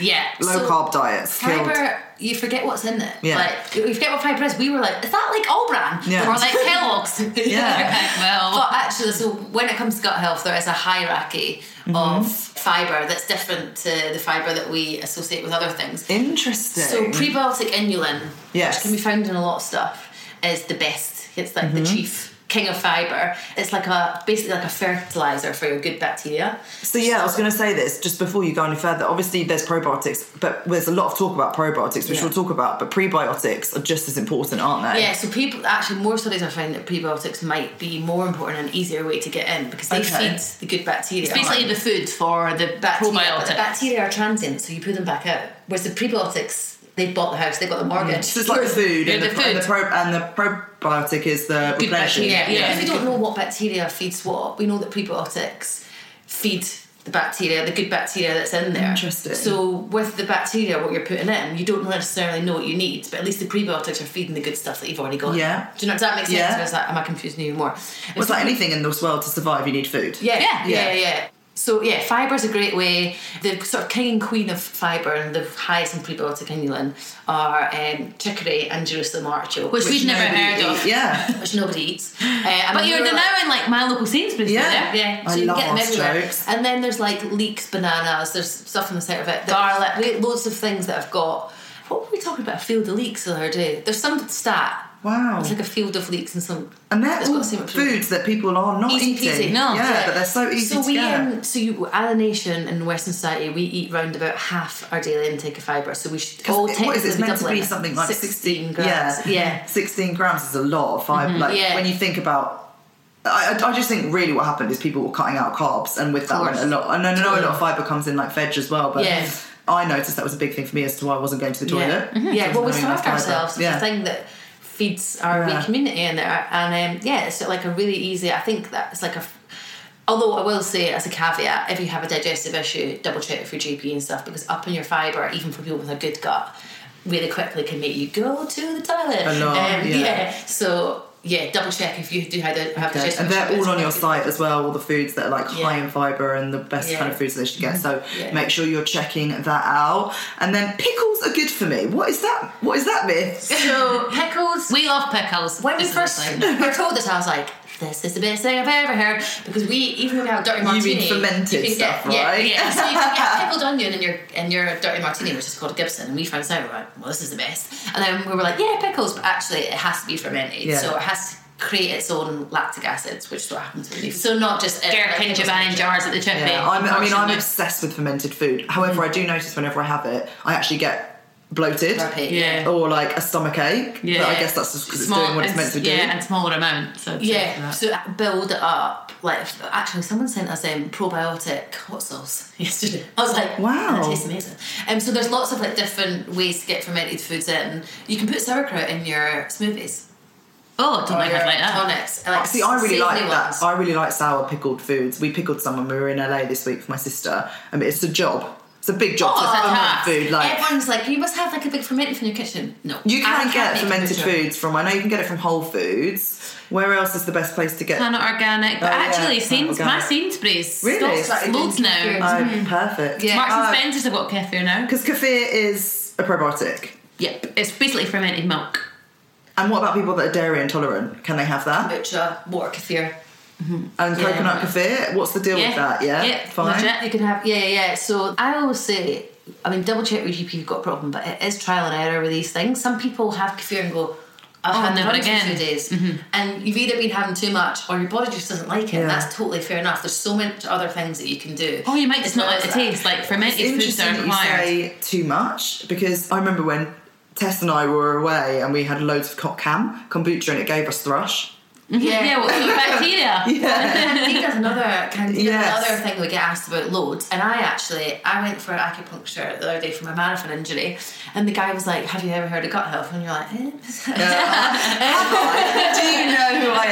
Yeah. Low so- carb diets. killed- Fibre, you forget what's in it. Yeah. Like you forget what fibre is. We were like, is that like All-Bran? Yeah. Or like Kellogg's. (laughs) (laughs) Yeah. well, But actually, so when it comes to gut health, there is a hierarchy Mm-hmm. of fibre that's different to the fibre that we associate with other things. Interesting. So prebiotic inulin, Yes. which can be found in a lot of stuff, is the best. It's like Mm-hmm. the chief king of fiber. It's like a basically like a fertilizer for your good bacteria. So yeah, I was going to say this just before you go any further. Obviously, there's probiotics, but there's a lot of talk about probiotics, which Yeah. we'll talk about. But prebiotics are just as important, aren't they? Yeah, so people actually more studies are finding that prebiotics might be more important and easier way to get in because they Okay. feed the good bacteria. It's basically the food for the bacteria, but the bacteria are transient, so you put them back out. Whereas the prebiotics, They've bought the house, they've got the mortgage. So it's like the food, Yeah, and, the the, and the food. pro, and the probiotic is the Good bacteria, Yeah, Yeah. if we don't know what bacteria feeds what, we know that prebiotics feed the bacteria, the good bacteria that's in there. Interesting. So with the bacteria, what you're putting in, you don't necessarily know what you need, but at least the prebiotics are feeding the good stuff that you've already got. Yeah. Do you know? Does that make sense? Yeah. Or is that, am I confusing you more? It's like anything in this world to survive, you need food. Yeah, Yeah. yeah, yeah, Yeah. Yeah. So yeah, fibre is a great way. The sort of king and queen of fibre and the highest in prebiotic inulin are um, chicory and Jerusalem artichoke, which, we've never nobody heard of. Yeah. (laughs) which nobody eats. Uh, But you're we're now like- in like my local Sainsbury's. Yeah. Yeah. yeah, I so you love can get them everywhere. artichokes. And then there's like leeks, bananas. There's stuff in the centre of it. that- Garlic. loads of things that I've got. What were we talking about? A field of leeks the other day. There's some stat. Wow. It's like a field of leeks and some. And they're all foods that people are not Easy eating. peasy. No. Yeah, but they're so easy so to we, get. Um, so you, as a nation in Western society, we eat round about half our daily intake of fibre. So we should all it- what is it? It's meant to be something like 16 grams. grams. Yeah, yeah. 16 grams is a lot of fibre. Like Yeah. when you think about. I, I- just think really what happened is people were cutting out carbs, and with that went a lot. And I know a lot of fibre comes in like veg as well, but Yeah. I noticed that was a big thing for me as to why I wasn't going to the Yeah, toilet. Mhm. yeah. Well, we starved ourselves. Yeah. the thing that feeds our Yeah. community in there, and um, yeah, it's like a really easy. I think that it's like a. Although I will say, as a caveat, if you have a digestive issue, double check with your GP and stuff because upping your fibre, even for people with a good gut, really quickly can make you go to the toilet. A lot, yeah. So yeah, double check if you do have, the have Okay. digestive And they're all on your site as well, all the foods that are like high in fibre and the best Yeah. kind of foods they should get. So mm-hmm. Yeah. make sure you're checking that out. And then pickles are good for me. What is that? What is that myth? So (laughs) pickles. We love pickles. When we This is the first thing. (laughs) were told this, I was like, "This is the best thing I've ever heard." Because we, even when we have a dirty You martini, mean fermented (laughs) you can stuff, get, yeah, right? Yeah, so you can get (laughs) pickled onion in your in your dirty martini, which is called a Gibson, and we found out, right, well, this is the best. And then we were like, "Yeah, pickles," but actually, it has to be fermented, Yeah. so it has to create its own lactic acids, which is what happens when you. Mm. So not just Gherkin pickles Japan in jars at the chippy. Yeah, I'm, mean, I'm obsessed with fermented food. However, I do notice whenever I have it, I actually get bloated Burpee, Yeah. or like a stomach ache. Yeah. But I guess that's just because it's doing what it's meant to do. Yeah, and smaller amount. So Yeah, so build it up. Like actually, someone sent us um, probiotic hot sauce (laughs) yesterday. I was like, Wow. that tastes amazing. Um, so there's lots of like different ways to get fermented foods in. You can put sauerkraut in your smoothies. Oh, don't or like your it like that. tonics. Like See, I really like savoury that. ones. I really like sour pickled foods. We pickled some when we were in LA this week for my sister. I mean, it's a job. It's a big job to ferment food. Like Everyone's like, you must have like a big fermented in your kitchen. No, you can can't get fermented foods from. I know you can get it from Whole Foods. Where else is the best place to get? Planet Organic, but Oh, actually, Planet Sains, my. Sainsbury's Really? loads now. Mm-hmm. Oh, perfect. Yeah. Marks and Oh. Spencer's have got kefir now. Because kefir is a probiotic. Yep, it's basically fermented milk. And what about people that are dairy intolerant? Can they have that? Kombucha, water kefir. Mm-hmm. And coconut kefir? What's the deal with that? Yeah, yeah, fine. legit. You can have yeah, yeah, yeah. So I always say, I mean, double check with GP if you've got a problem, but it is trial and error with these things. Some people have kefir and go, I've Oh, had never never again. again. for two days, mm-hmm. and you've either been having too much or your body just doesn't like it. Yeah. That's totally fair enough. There's so many other things that you can do. Oh, you might just not like the as taste. Like fermented It's foods interesting are that you say too much because I remember when Tess and I were away and we had loads of co- cam kombucha and it gave us thrush. Yeah, Yeah, well, so bacteria. Candida's another Candida's Yes. another kind of other thing we get asked about loads. And I actually I went for acupuncture the other day for my marathon injury, and the guy was like, "Have you ever heard of gut health?" And you're like, eh. (laughs) Do you know who I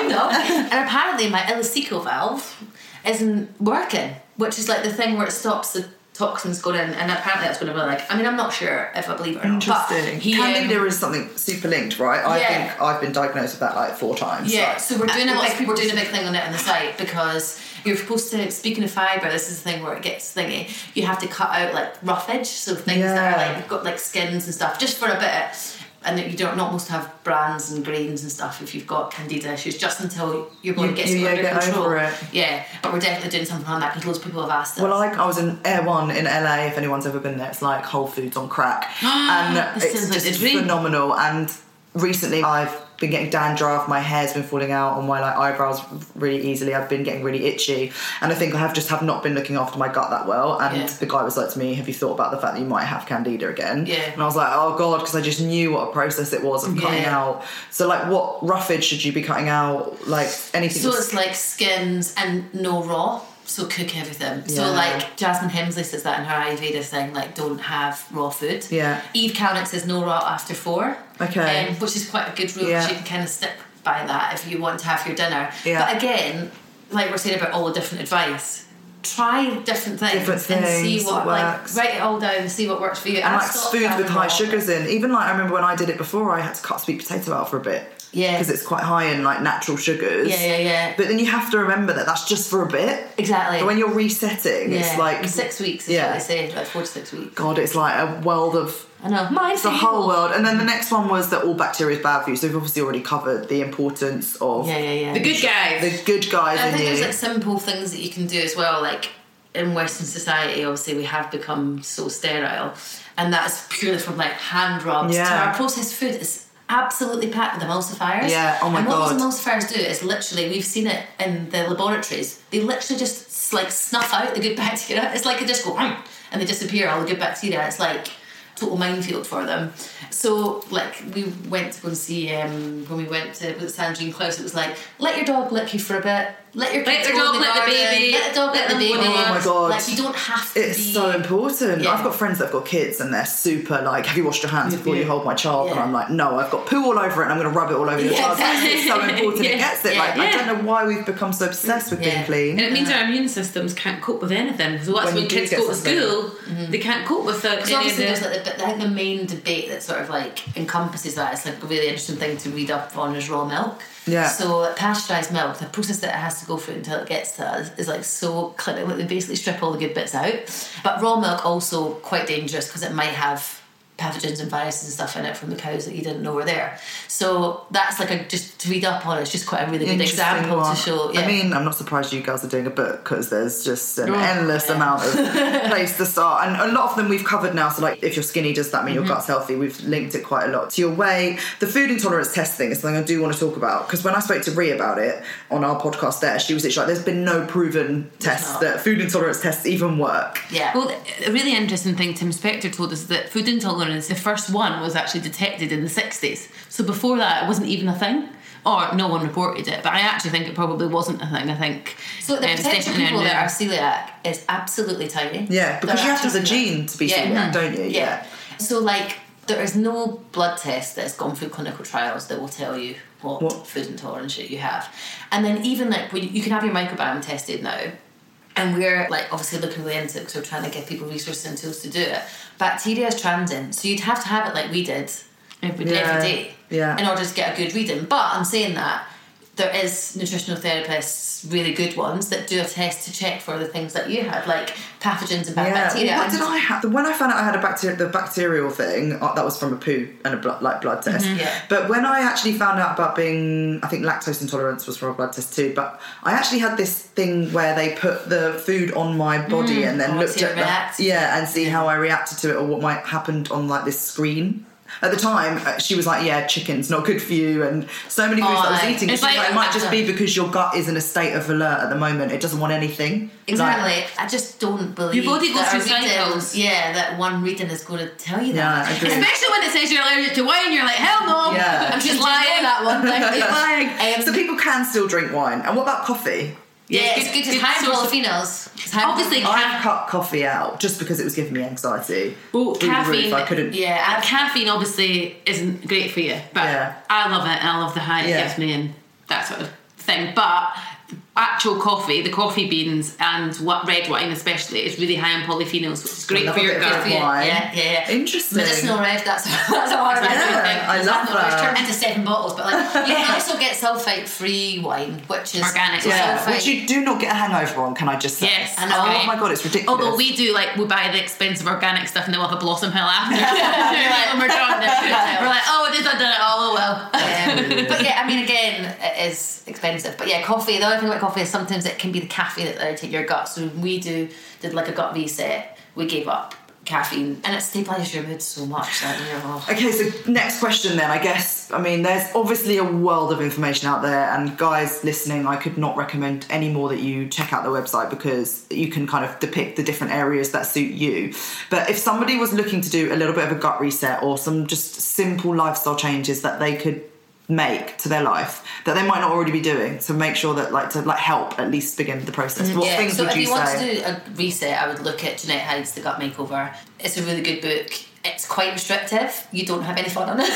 am? No. and apparently my ileocecal valve isn't working, which is like the thing where it stops the toxins going in, and apparently that's going to be like. I mean, I'm not sure if I believe it or not. But Interesting. he, um, Candida is something super linked, right? I Yeah. think I've been diagnosed with that like four times. Yeah, like- so we're doing a big people we're doing a big thing on it on the site because you're supposed to speaking of fibre, this is the thing where it gets thingy. You have to cut out like roughage, so things that are like got like skins and stuff, just for a bit. And that you don't not almost have brands and grains and stuff if you've got candida issues, just until your body You- gets you- under get control. over it. Yeah, but we're definitely doing something on that because loads of people have asked us. Well, I, I was in Erewhon in LA. If anyone's ever been there, it's like Whole Foods on crack, (gasps) and it's like just phenomenal. And recently, I've been getting dandruff, my hair's been falling out on my like eyebrows really easily. I've been getting really itchy, and I think I have just have not been looking after my gut that well. And Yeah. the guy was like to me, "Have you thought about the fact that you might have candida again?" Yeah. And I was like, "Oh god," because I just knew what a process it was of cutting Yeah. out. So like, what roughage should you be cutting out? Like anything? So it's like skins and no raw. So cook everything. So like Jasmine Hemsley says that in her Ayurveda thing, like don't have raw food. Yeah. Eve Kalinik says no raw after four. Okay. Um, which is quite a good rule. Yeah. You can kind of stick by that if you want to have your dinner. Yeah. But again, like we're saying about all the different advice. Try different things, Different and see what like works. write it all down and see what works for you. and I've like food with high sugars in. Even like I remember when I did it before, I had to cut sweet potato out for a bit. Yeah. Because it's quite high in like natural sugars. Yeah, yeah, yeah. But then you have to remember that that's just for a bit. Exactly. But when you're resetting, yeah. it's like six weeks is Yeah. what they say, like four to six weeks. God, it's like a world of I know. Mine it's the whole world. And then the next one was that all bacteria is bad for you. So we've obviously already covered the importance of Yeah, yeah, yeah. The good guys. the good guys I in think you. there's like simple things that you can do as well. Like in Western society, obviously we have become so sterile, and that's purely from like hand rubs to Yeah. our processed food is absolutely packed with emulsifiers. Yeah, oh my and what God. those emulsifiers do is literally we've seen it in the laboratories. They literally just like snuff out the good (laughs) bacteria. It's like go "Hmm," and they disappear all the good bacteria. It's like total minefield for them. So like we went to go and see um, when we went to with Sandrine and Klaus. It was like let your dog lick you for a bit. Let your Let kids your go dog in the lick the baby, Let the dog lick let the oh them baby. go in. Oh my God. Like you don't have to It's be. so important. Yeah. I've got friends that've got kids and they're super like, have you washed your hands before you hold my child? And I'm like, no, I've got poo all over it and I'm going to rub it all over your Yeah, child. It's so important Yeah. it gets it. Yeah. Like, I don't know why we've become so obsessed with Yeah. being clean. And it means our immune systems can't cope with anything. So that's When when, kids go to something. school, mm-hmm. they can't cope with it. Because obviously there's like the, but I think the main debate that sort of like encompasses that. It's like a really interesting thing to read up on is raw milk. Yeah. So like, pasteurized milk, the process that it has to go through until it gets to us is like so clinical. They basically strip all the good bits out. But raw milk also quite dangerous because it might have pathogens and viruses and stuff in it from the cows that you didn't know were there. So that's like a just to read up on. It's just quite a really good example one. to show. Yeah. I mean, I'm not surprised you girls are doing a book because there's just an Oh, endless amount of (laughs) place to start, and a lot of them we've covered now. So, like, if you're skinny, does that mean Mm-hmm. your gut's healthy? We've linked it quite a lot to your weight. The food intolerance test thing is something I do want to talk about because when I spoke to Ree about it on our podcast, there she was literally like, "There's been no proven tests that food intolerance tests even work." yeah. Well, a really interesting thing Tim Spector told us that food intolerance, the first one was actually detected in the 60s. So before that, it wasn't even a thing. Or no one reported it, but I actually think it probably wasn't a thing. I think So the um, it's potential people a that are celiac is absolutely tiny. Yeah, because They're you have to have a actually- gene to be Yeah. celiac, don't you? Yeah. So like there is no blood test that's gone through clinical trials that will tell you what, What? food intolerance you have. And then even like when you, you can have your microbiome tested now. And we're like obviously looking really into it because we're trying to give people resources and tools to do it. Bacteria is transient, so you'd have to have it like we did Every every day. Yeah. day Yeah. in order to get a good reading. But I'm saying that there is nutritional therapists, really good ones, that do a test to check for the things that you had, like pathogens and bad Yeah. bacteria. What did I have? When I found out I had a bacteria, the bacterial thing, uh, that was from a poo and a blood, like blood test. Mm-hmm. Yeah. But when I actually found out about being, I think lactose intolerance was from a blood test too. But I actually had this thing where they put the food on my body and then Oh, looked at the, yeah, and see how I reacted to it or what might happened on like this screen. At the time, uh, she was like, "Yeah, chicken's not good for you," and so many foods that I was Oh, eating. it's like- like, it might just be because your gut is in a state of alert at the moment. It doesn't want anything. Exactly. Like, I just don't believe Your body goes through cycles. Yeah, that one reading is going to tell you Yeah, that. I agree. Especially when it says you're allergic to wine, you're like, hell no. Yeah. I'm just Did you lying. that one (laughs) thing? You're (laughs) lying. Um, so people can still drink wine. And what about coffee? Yeah, Yeah, it's good- good high in source of- It's high Obviously. I cut coffee out just because it was giving me anxiety. Well, Through the roof, caffeine- I couldn't. Yeah, Uh, caffeine obviously isn't great for you, but Yeah. I love it and I love the high Yeah. it gives me and that sort of thing. But actual coffee, the coffee beans and what red wine especially is really high in polyphenols, which is great for your gut. Yeah, yeah, yeah. Interesting. Medicinal red, that's (laughs) that's I read Yeah. I love that. turned into seven bottles, but like you can also get sulfite free wine, which is Organic. Yeah, sulfite. which you do not get a hangover on, can I just say? Yes, know. Oh my god, it's ridiculous. Although we do like we buy the expensive organic stuff and then we'll have a blossom hill after. when we're done, we're like, oh, I done it. Oh well. Um, but yeah, I mean, again, it is expensive. But yeah, coffee. The other thing about coffee is sometimes it can be the caffeine that irritates your gut. So we do did like a gut reset, we gave up caffeine, and it stabilises your mood so much that you're. Okay, so next question then. I guess, I mean, there's obviously a world of information out there, and guys listening, I could not recommend any more that you check out the website because you can kind of depict the different areas that suit you. But if somebody was looking to do a little bit of a gut reset or some just simple lifestyle changes that they could make to their life that they might not already be doing to make sure that like to like help at least begin the process what yeah, things so would if you you want to do a reset, I would look at Jeanette Hyde's The Gut Makeover. It's a really good book. It's quite restrictive. You don't have any fun on it.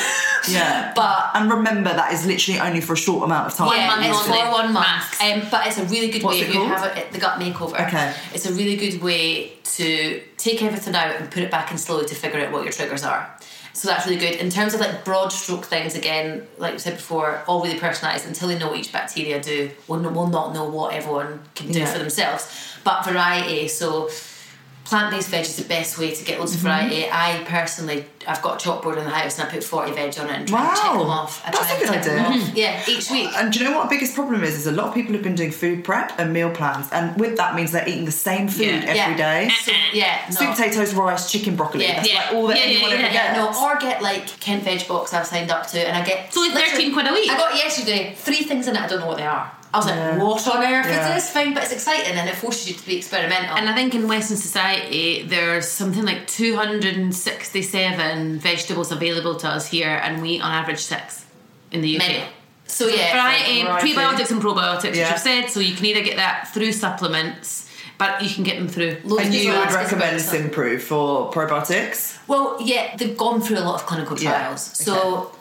yeah (laughs) but and remember that is literally only for a short amount of time yeah, month it's for one month. Um, but it's a really good What's way it if you called? have it, the gut makeover. Okay. It's a really good way to take everything out and put it back in slowly to figure out what your triggers are. So that's really good. In terms of like broad stroke things, again, like we said before, all really personalised until they know what each bacteria do. We'll, we'll not know what everyone can do Yeah. for themselves. But variety, so plant-based veg is the best way to get loads Mm-hmm. of variety. I personally, I've got a chalkboard in the house and I put 40 veg on it and try and check them off. I That's try a and good tick them idea. Yeah, each week. and do you know what the biggest problem is? Is a lot of people have been doing food prep and meal plans, and with that means they're eating the same food Yeah. every yeah. day. So, yeah, no. Sweet potatoes, rice, chicken, broccoli. Yeah. That's Yeah. like all that Yeah, yeah, anyone yeah, ever yeah, gets. No, or get like Kent Veg Box I've signed up to, and I get It's only 13 quid a week. I got yesterday three things in it. I don't know what they are. I was Yeah. like, what on earth Yeah. is this thing? But it's exciting and it forces you to be experimental. And I think in Western society, there's something like 267 vegetables available to us here, and we on average six in the UK. many. So yeah, Variety, Variety. prebiotics and probiotics, Yeah. which I've said, so you can either get that through supplements, but you can get them through. Loads And of you people would recommend about some- Symprove for probiotics? Well, yeah, they've gone through a lot of clinical Yeah, trials. So,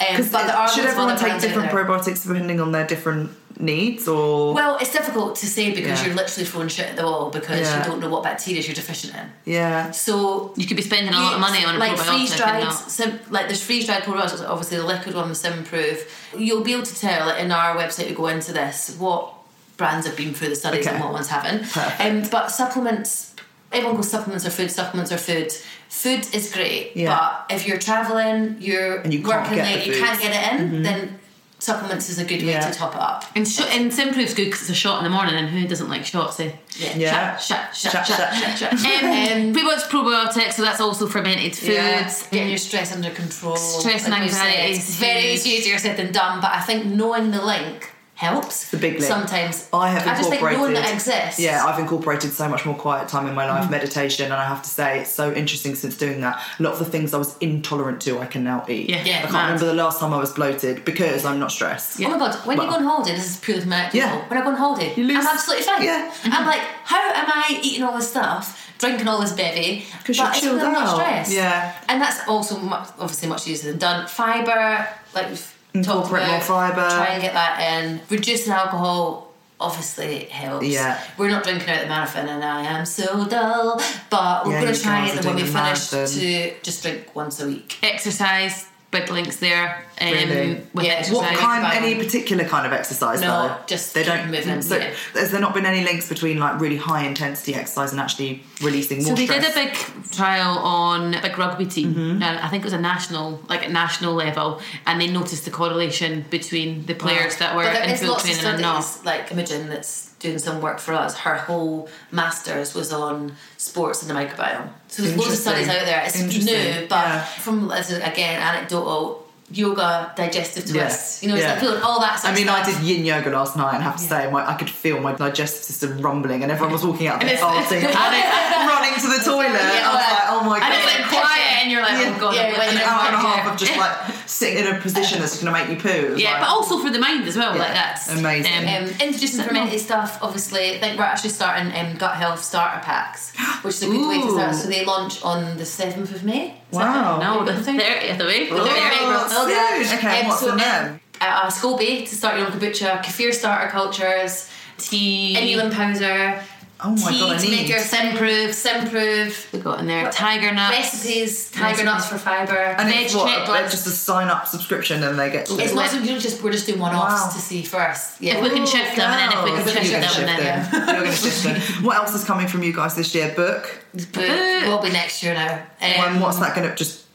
um, Because but there are should everyone take different there. probiotics depending on their different needs, or Well, it's difficult to say because Yeah. you're literally throwing shit at the wall because Yeah. you don't know what bacteria you're deficient in. yeah, So You could be spending a lot of money on a like probiotic freeze and dried, sim, like there's freeze dried probiotics. Obviously, the liquid one with Symprove. You'll be able to tell like, in our website. We go into this what brands have been through the studies Okay. and what ones haven't. Um, but supplements, everyone goes supplements are food. Supplements are food. Food is great, Yeah. but if you're traveling, you're And you can't working late, you can't get it in, then supplements is a good way Yeah. to top it up. And, sh- and Symprove's good because it's a shot in the morning, and who doesn't like shots? Eh? Yeah. Yeah. Shut, shut, Shut, shut, shut. shut, shut. Um, probiotics, probiotics, so that's also fermented foods. Yeah. Getting your stress under control. Stress and like we said. anxiety It's is very easier said than done, but I think knowing the link helps. the big link. Sometimes I have incorporated. I just think knowing that exists. Yeah, I've incorporated so much more quiet time in my Mm. life, meditation, and I have to say it's so interesting since doing that. A lot of the things I was intolerant to, I can now eat. Yeah. Yeah, I can't mad. remember the last time I was bloated because I'm not stressed. Oh my god, when you go on holiday, this is purely from Yeah. yeah. When I go on holiday, You lose- I'm absolutely fine. Yeah. I'm like, how am I eating all this stuff, drinking all this bevy? 'Cause but you're chilled because I'm not out. stressed. Yeah. And that's also much, obviously much easier than done. Fibre, like Incorporate about. more fibre. Try and get that in. Reducing alcohol obviously helps. Yeah. We're not drinking out the marathon and I am so dull, but we're Yeah, going to try guys are it when we finish marathon. to just drink once a week. Exercise, big links there. Um, Really? With Yeah. exercise. What kind? fine. Any particular kind of exercise? No, though? just they keep don't. moving, So, yeah. has there not been any links between like really high intensity exercise and actually releasing more? So they stress? did a big trial on a big rugby team, Mm-hmm. and I think it was a national, like at national level, and they noticed the correlation between the players that were But there in is full lots of training and not. like Imogen that's doing some work for us. Her whole masters was on sports and the microbiome. So there's loads of studies out there. It's new, but yeah. from again anecdotal yoga, digestive twists. Yes, You know, it's yeah. like feeling all that. Sort I mean, of I did yin yoga last night, and I have to say, my, I could feel my digestive system rumbling, and everyone was walking out there And it's- farting, and I running to the toilet. Yeah, I was like, oh my god! And it's like quiet, and you're like, oh god, Yeah, I'm when an hour and a half of just like sitting in a position that's going to make you poo. Yeah, like- but also for the mind as well. Like that's amazing. Um, introducing fermented stuff, obviously. I think we're actually starting um, gut health starter packs, which is a good way to start. So they launch on the 7th of May. Wow. no, the thirtieth of April. Oh, There you go. soon. Okay. Okay, Um, what's so, in them? Uh, uh, Scoby to start your own kombucha, kefir starter cultures, Tea. inulin powder, Oh my tea god, I to make need. your Symprove, Symprove, we got in there tiger nuts. recipes, tiger nuts for fibre. And veg it's what, just a sign up subscription, and they get. It's not you just we're just doing one offs Wow. to see first. Yeah, If we can shift them, and then if we can shift them, shift and then them. You're going to shift them. What else is coming from you guys this year? Book. but will be next year now. Um, and what's that going to just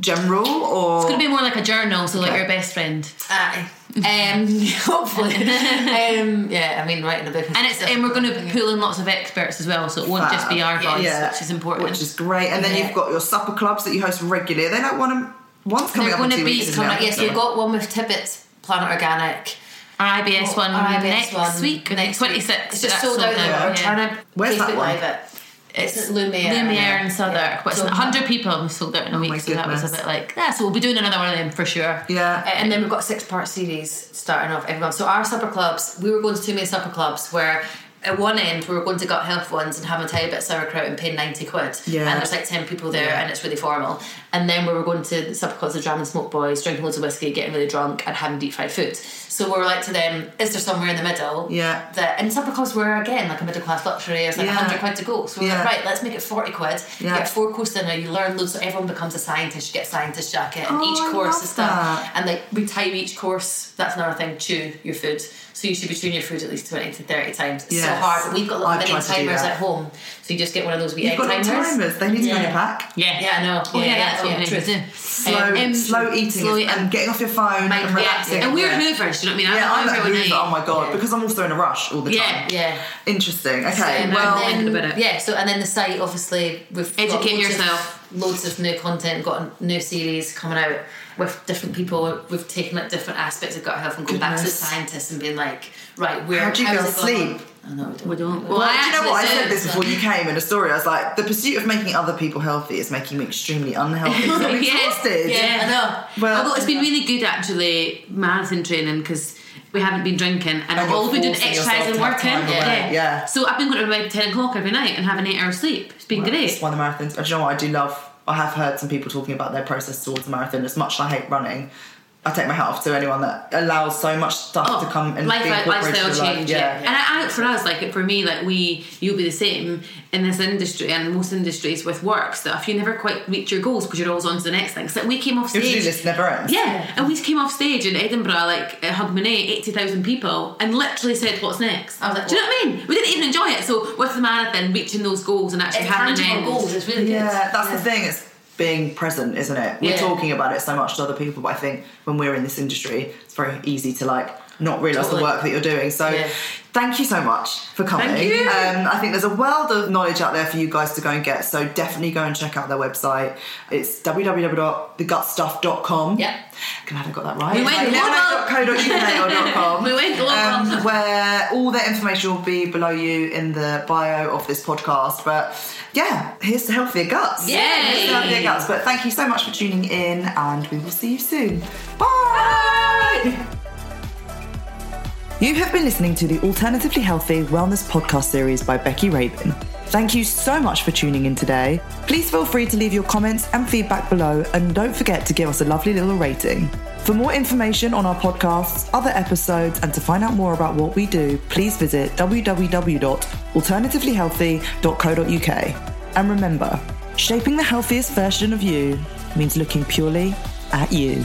general or It's going to be more like a journal, so like Okay. your best friend. Aye. Um, (laughs) hopefully. (laughs) um, yeah, I mean, writing a book. And it's and we're going to pull in lots of experts as well, so it won't just be our voice, Yeah. which is important. Which is great. And then Yeah. you've got your supper clubs that you host regularly. Are they like one of one's coming They're up gonna two be weeks. isn't Coming it? up, yes, we've got one with Tibbetts, Planet Organic. our IBS one Our IBS next one week, next twenty week. six. It's just sold out now. We're trying to Where's that Facebook one? Live it. It's, Lumiere. Lumiere and Southwark, Yeah. but it's So- 100 people we sold out in a week, Oh my so that was a bit like, yeah, so we'll be doing another one of them for sure. Yeah. Uh, and then we've got a six part series starting off every month. So our supper clubs, we were going to too many supper clubs where at one end we were going to gut health ones and having a tiny bit of sauerkraut and paying 90 quid. Yeah. And there's like 10 people there and it's really formal. And then we were going to the supper clubs, the Dram and Smoke Boys, drinking loads of whiskey, getting really drunk and having deep fried food. So we were like to them, is there somewhere in the middle? Yeah. That and supper clubs were again like a middle class luxury. It was like Yeah. 100 quid to go. So we were Yeah. like, right, let's make it 40 quid. Yeah. You get four course dinner, you learn loads, so everyone becomes a scientist. You get a scientist jacket, and Oh, each course is stuff. And like we time each course. That's another thing. Chew your food. So you should be chewing your food at least twenty to thirty times. It's so hard. But we've got little I've mini tried to do timers at home. So you just get one of those wee You've egg got little timers. timers. They need to go in your Yeah. pack. Yeah. Yeah, I know. Oh, yeah, that's what yeah, we need to Slow, Um, slow eating slow is- and getting off your phone Mind- and yeah, relaxing. And we're yeah. hoovers, do you know what I mean? Yeah, I'm I'm a hoover Hoover. Oh my god, Yeah. because I'm also in a rush all the time. Yeah. yeah. Interesting. Okay, Um, well, and then, about it. yeah. So and then the site, obviously, we've Educate yourself. Loads of new content. Got a new series coming out with different people. We've taken like different aspects of gut health and gone back to the scientists and being like, right, where How do you how's girls it going sleep? on? I know We don't. Well, Well, I do you know what? I actually said do. this before you came in a story. I was like, the pursuit of making other people healthy is making me extremely unhealthy. (laughs) 'cause I'm Yes, exhausted. Yeah, I know. Well- Although it's been really good actually marathon training because we haven't been drinking and, I've all been doing exercise and working. away, yeah. So I've been going to bed at ten o'clock every night and having eight hours sleep. It's been great. That's one of the marathons. Do you know what? I do love. I have heard some people talking about their process towards a marathon. As much as I hate running, I take my hat off to anyone that allows so much stuff to oh, come and Oh, life, be incorporated lifestyle life. change. Yeah. Yeah. and I, I, for us, like for me, like we, you'll be the same in this industry and most industries with work stuff. You never quite reach your goals because you're always on to the next thing. So like we came off stage. to-do never ends. Yeah, and we came off stage in Edinburgh, like at Hogmanay, 80,000 people, and literally said, What's next? I was like, Do you know what I mean? We didn't even enjoy it. So, with the marathon, reaching those goals and actually It's having an tangible end. goals. It's really good. Yeah, that's the thing. It's being present, isn't it? We're Yeah. talking about it so much to other people, but I think when we're in this industry, it's very easy to like not realise Totally. the work that you're doing. So Yeah. thank you so much for coming. Thank you. Um, I think there's a world of knowledge out there for you guys to go and get. So definitely go and check out their website. It's www.thegutstuff.com. Yeah. Glad I haven't got that right. We went Like, global. never know .co.uk or .com. (laughs) We went global. Um, where all their information will be below you in the bio of this podcast. But yeah, here's to healthier guts. Yeah. Here's to healthier guts. But thank you so much for tuning in, and we will see you soon. Bye. You have been listening to the Alternatively Healthy Wellness Podcast series by Becki Rabin. Thank you so much for tuning in today. Please feel free to leave your comments and feedback below, and don't forget to give us a lovely little rating. For more information on our podcasts, other episodes, and to find out more about what we do, please visit www.alternativelyhealthy.co.uk. And remember, shaping the healthiest version of you means looking purely at you.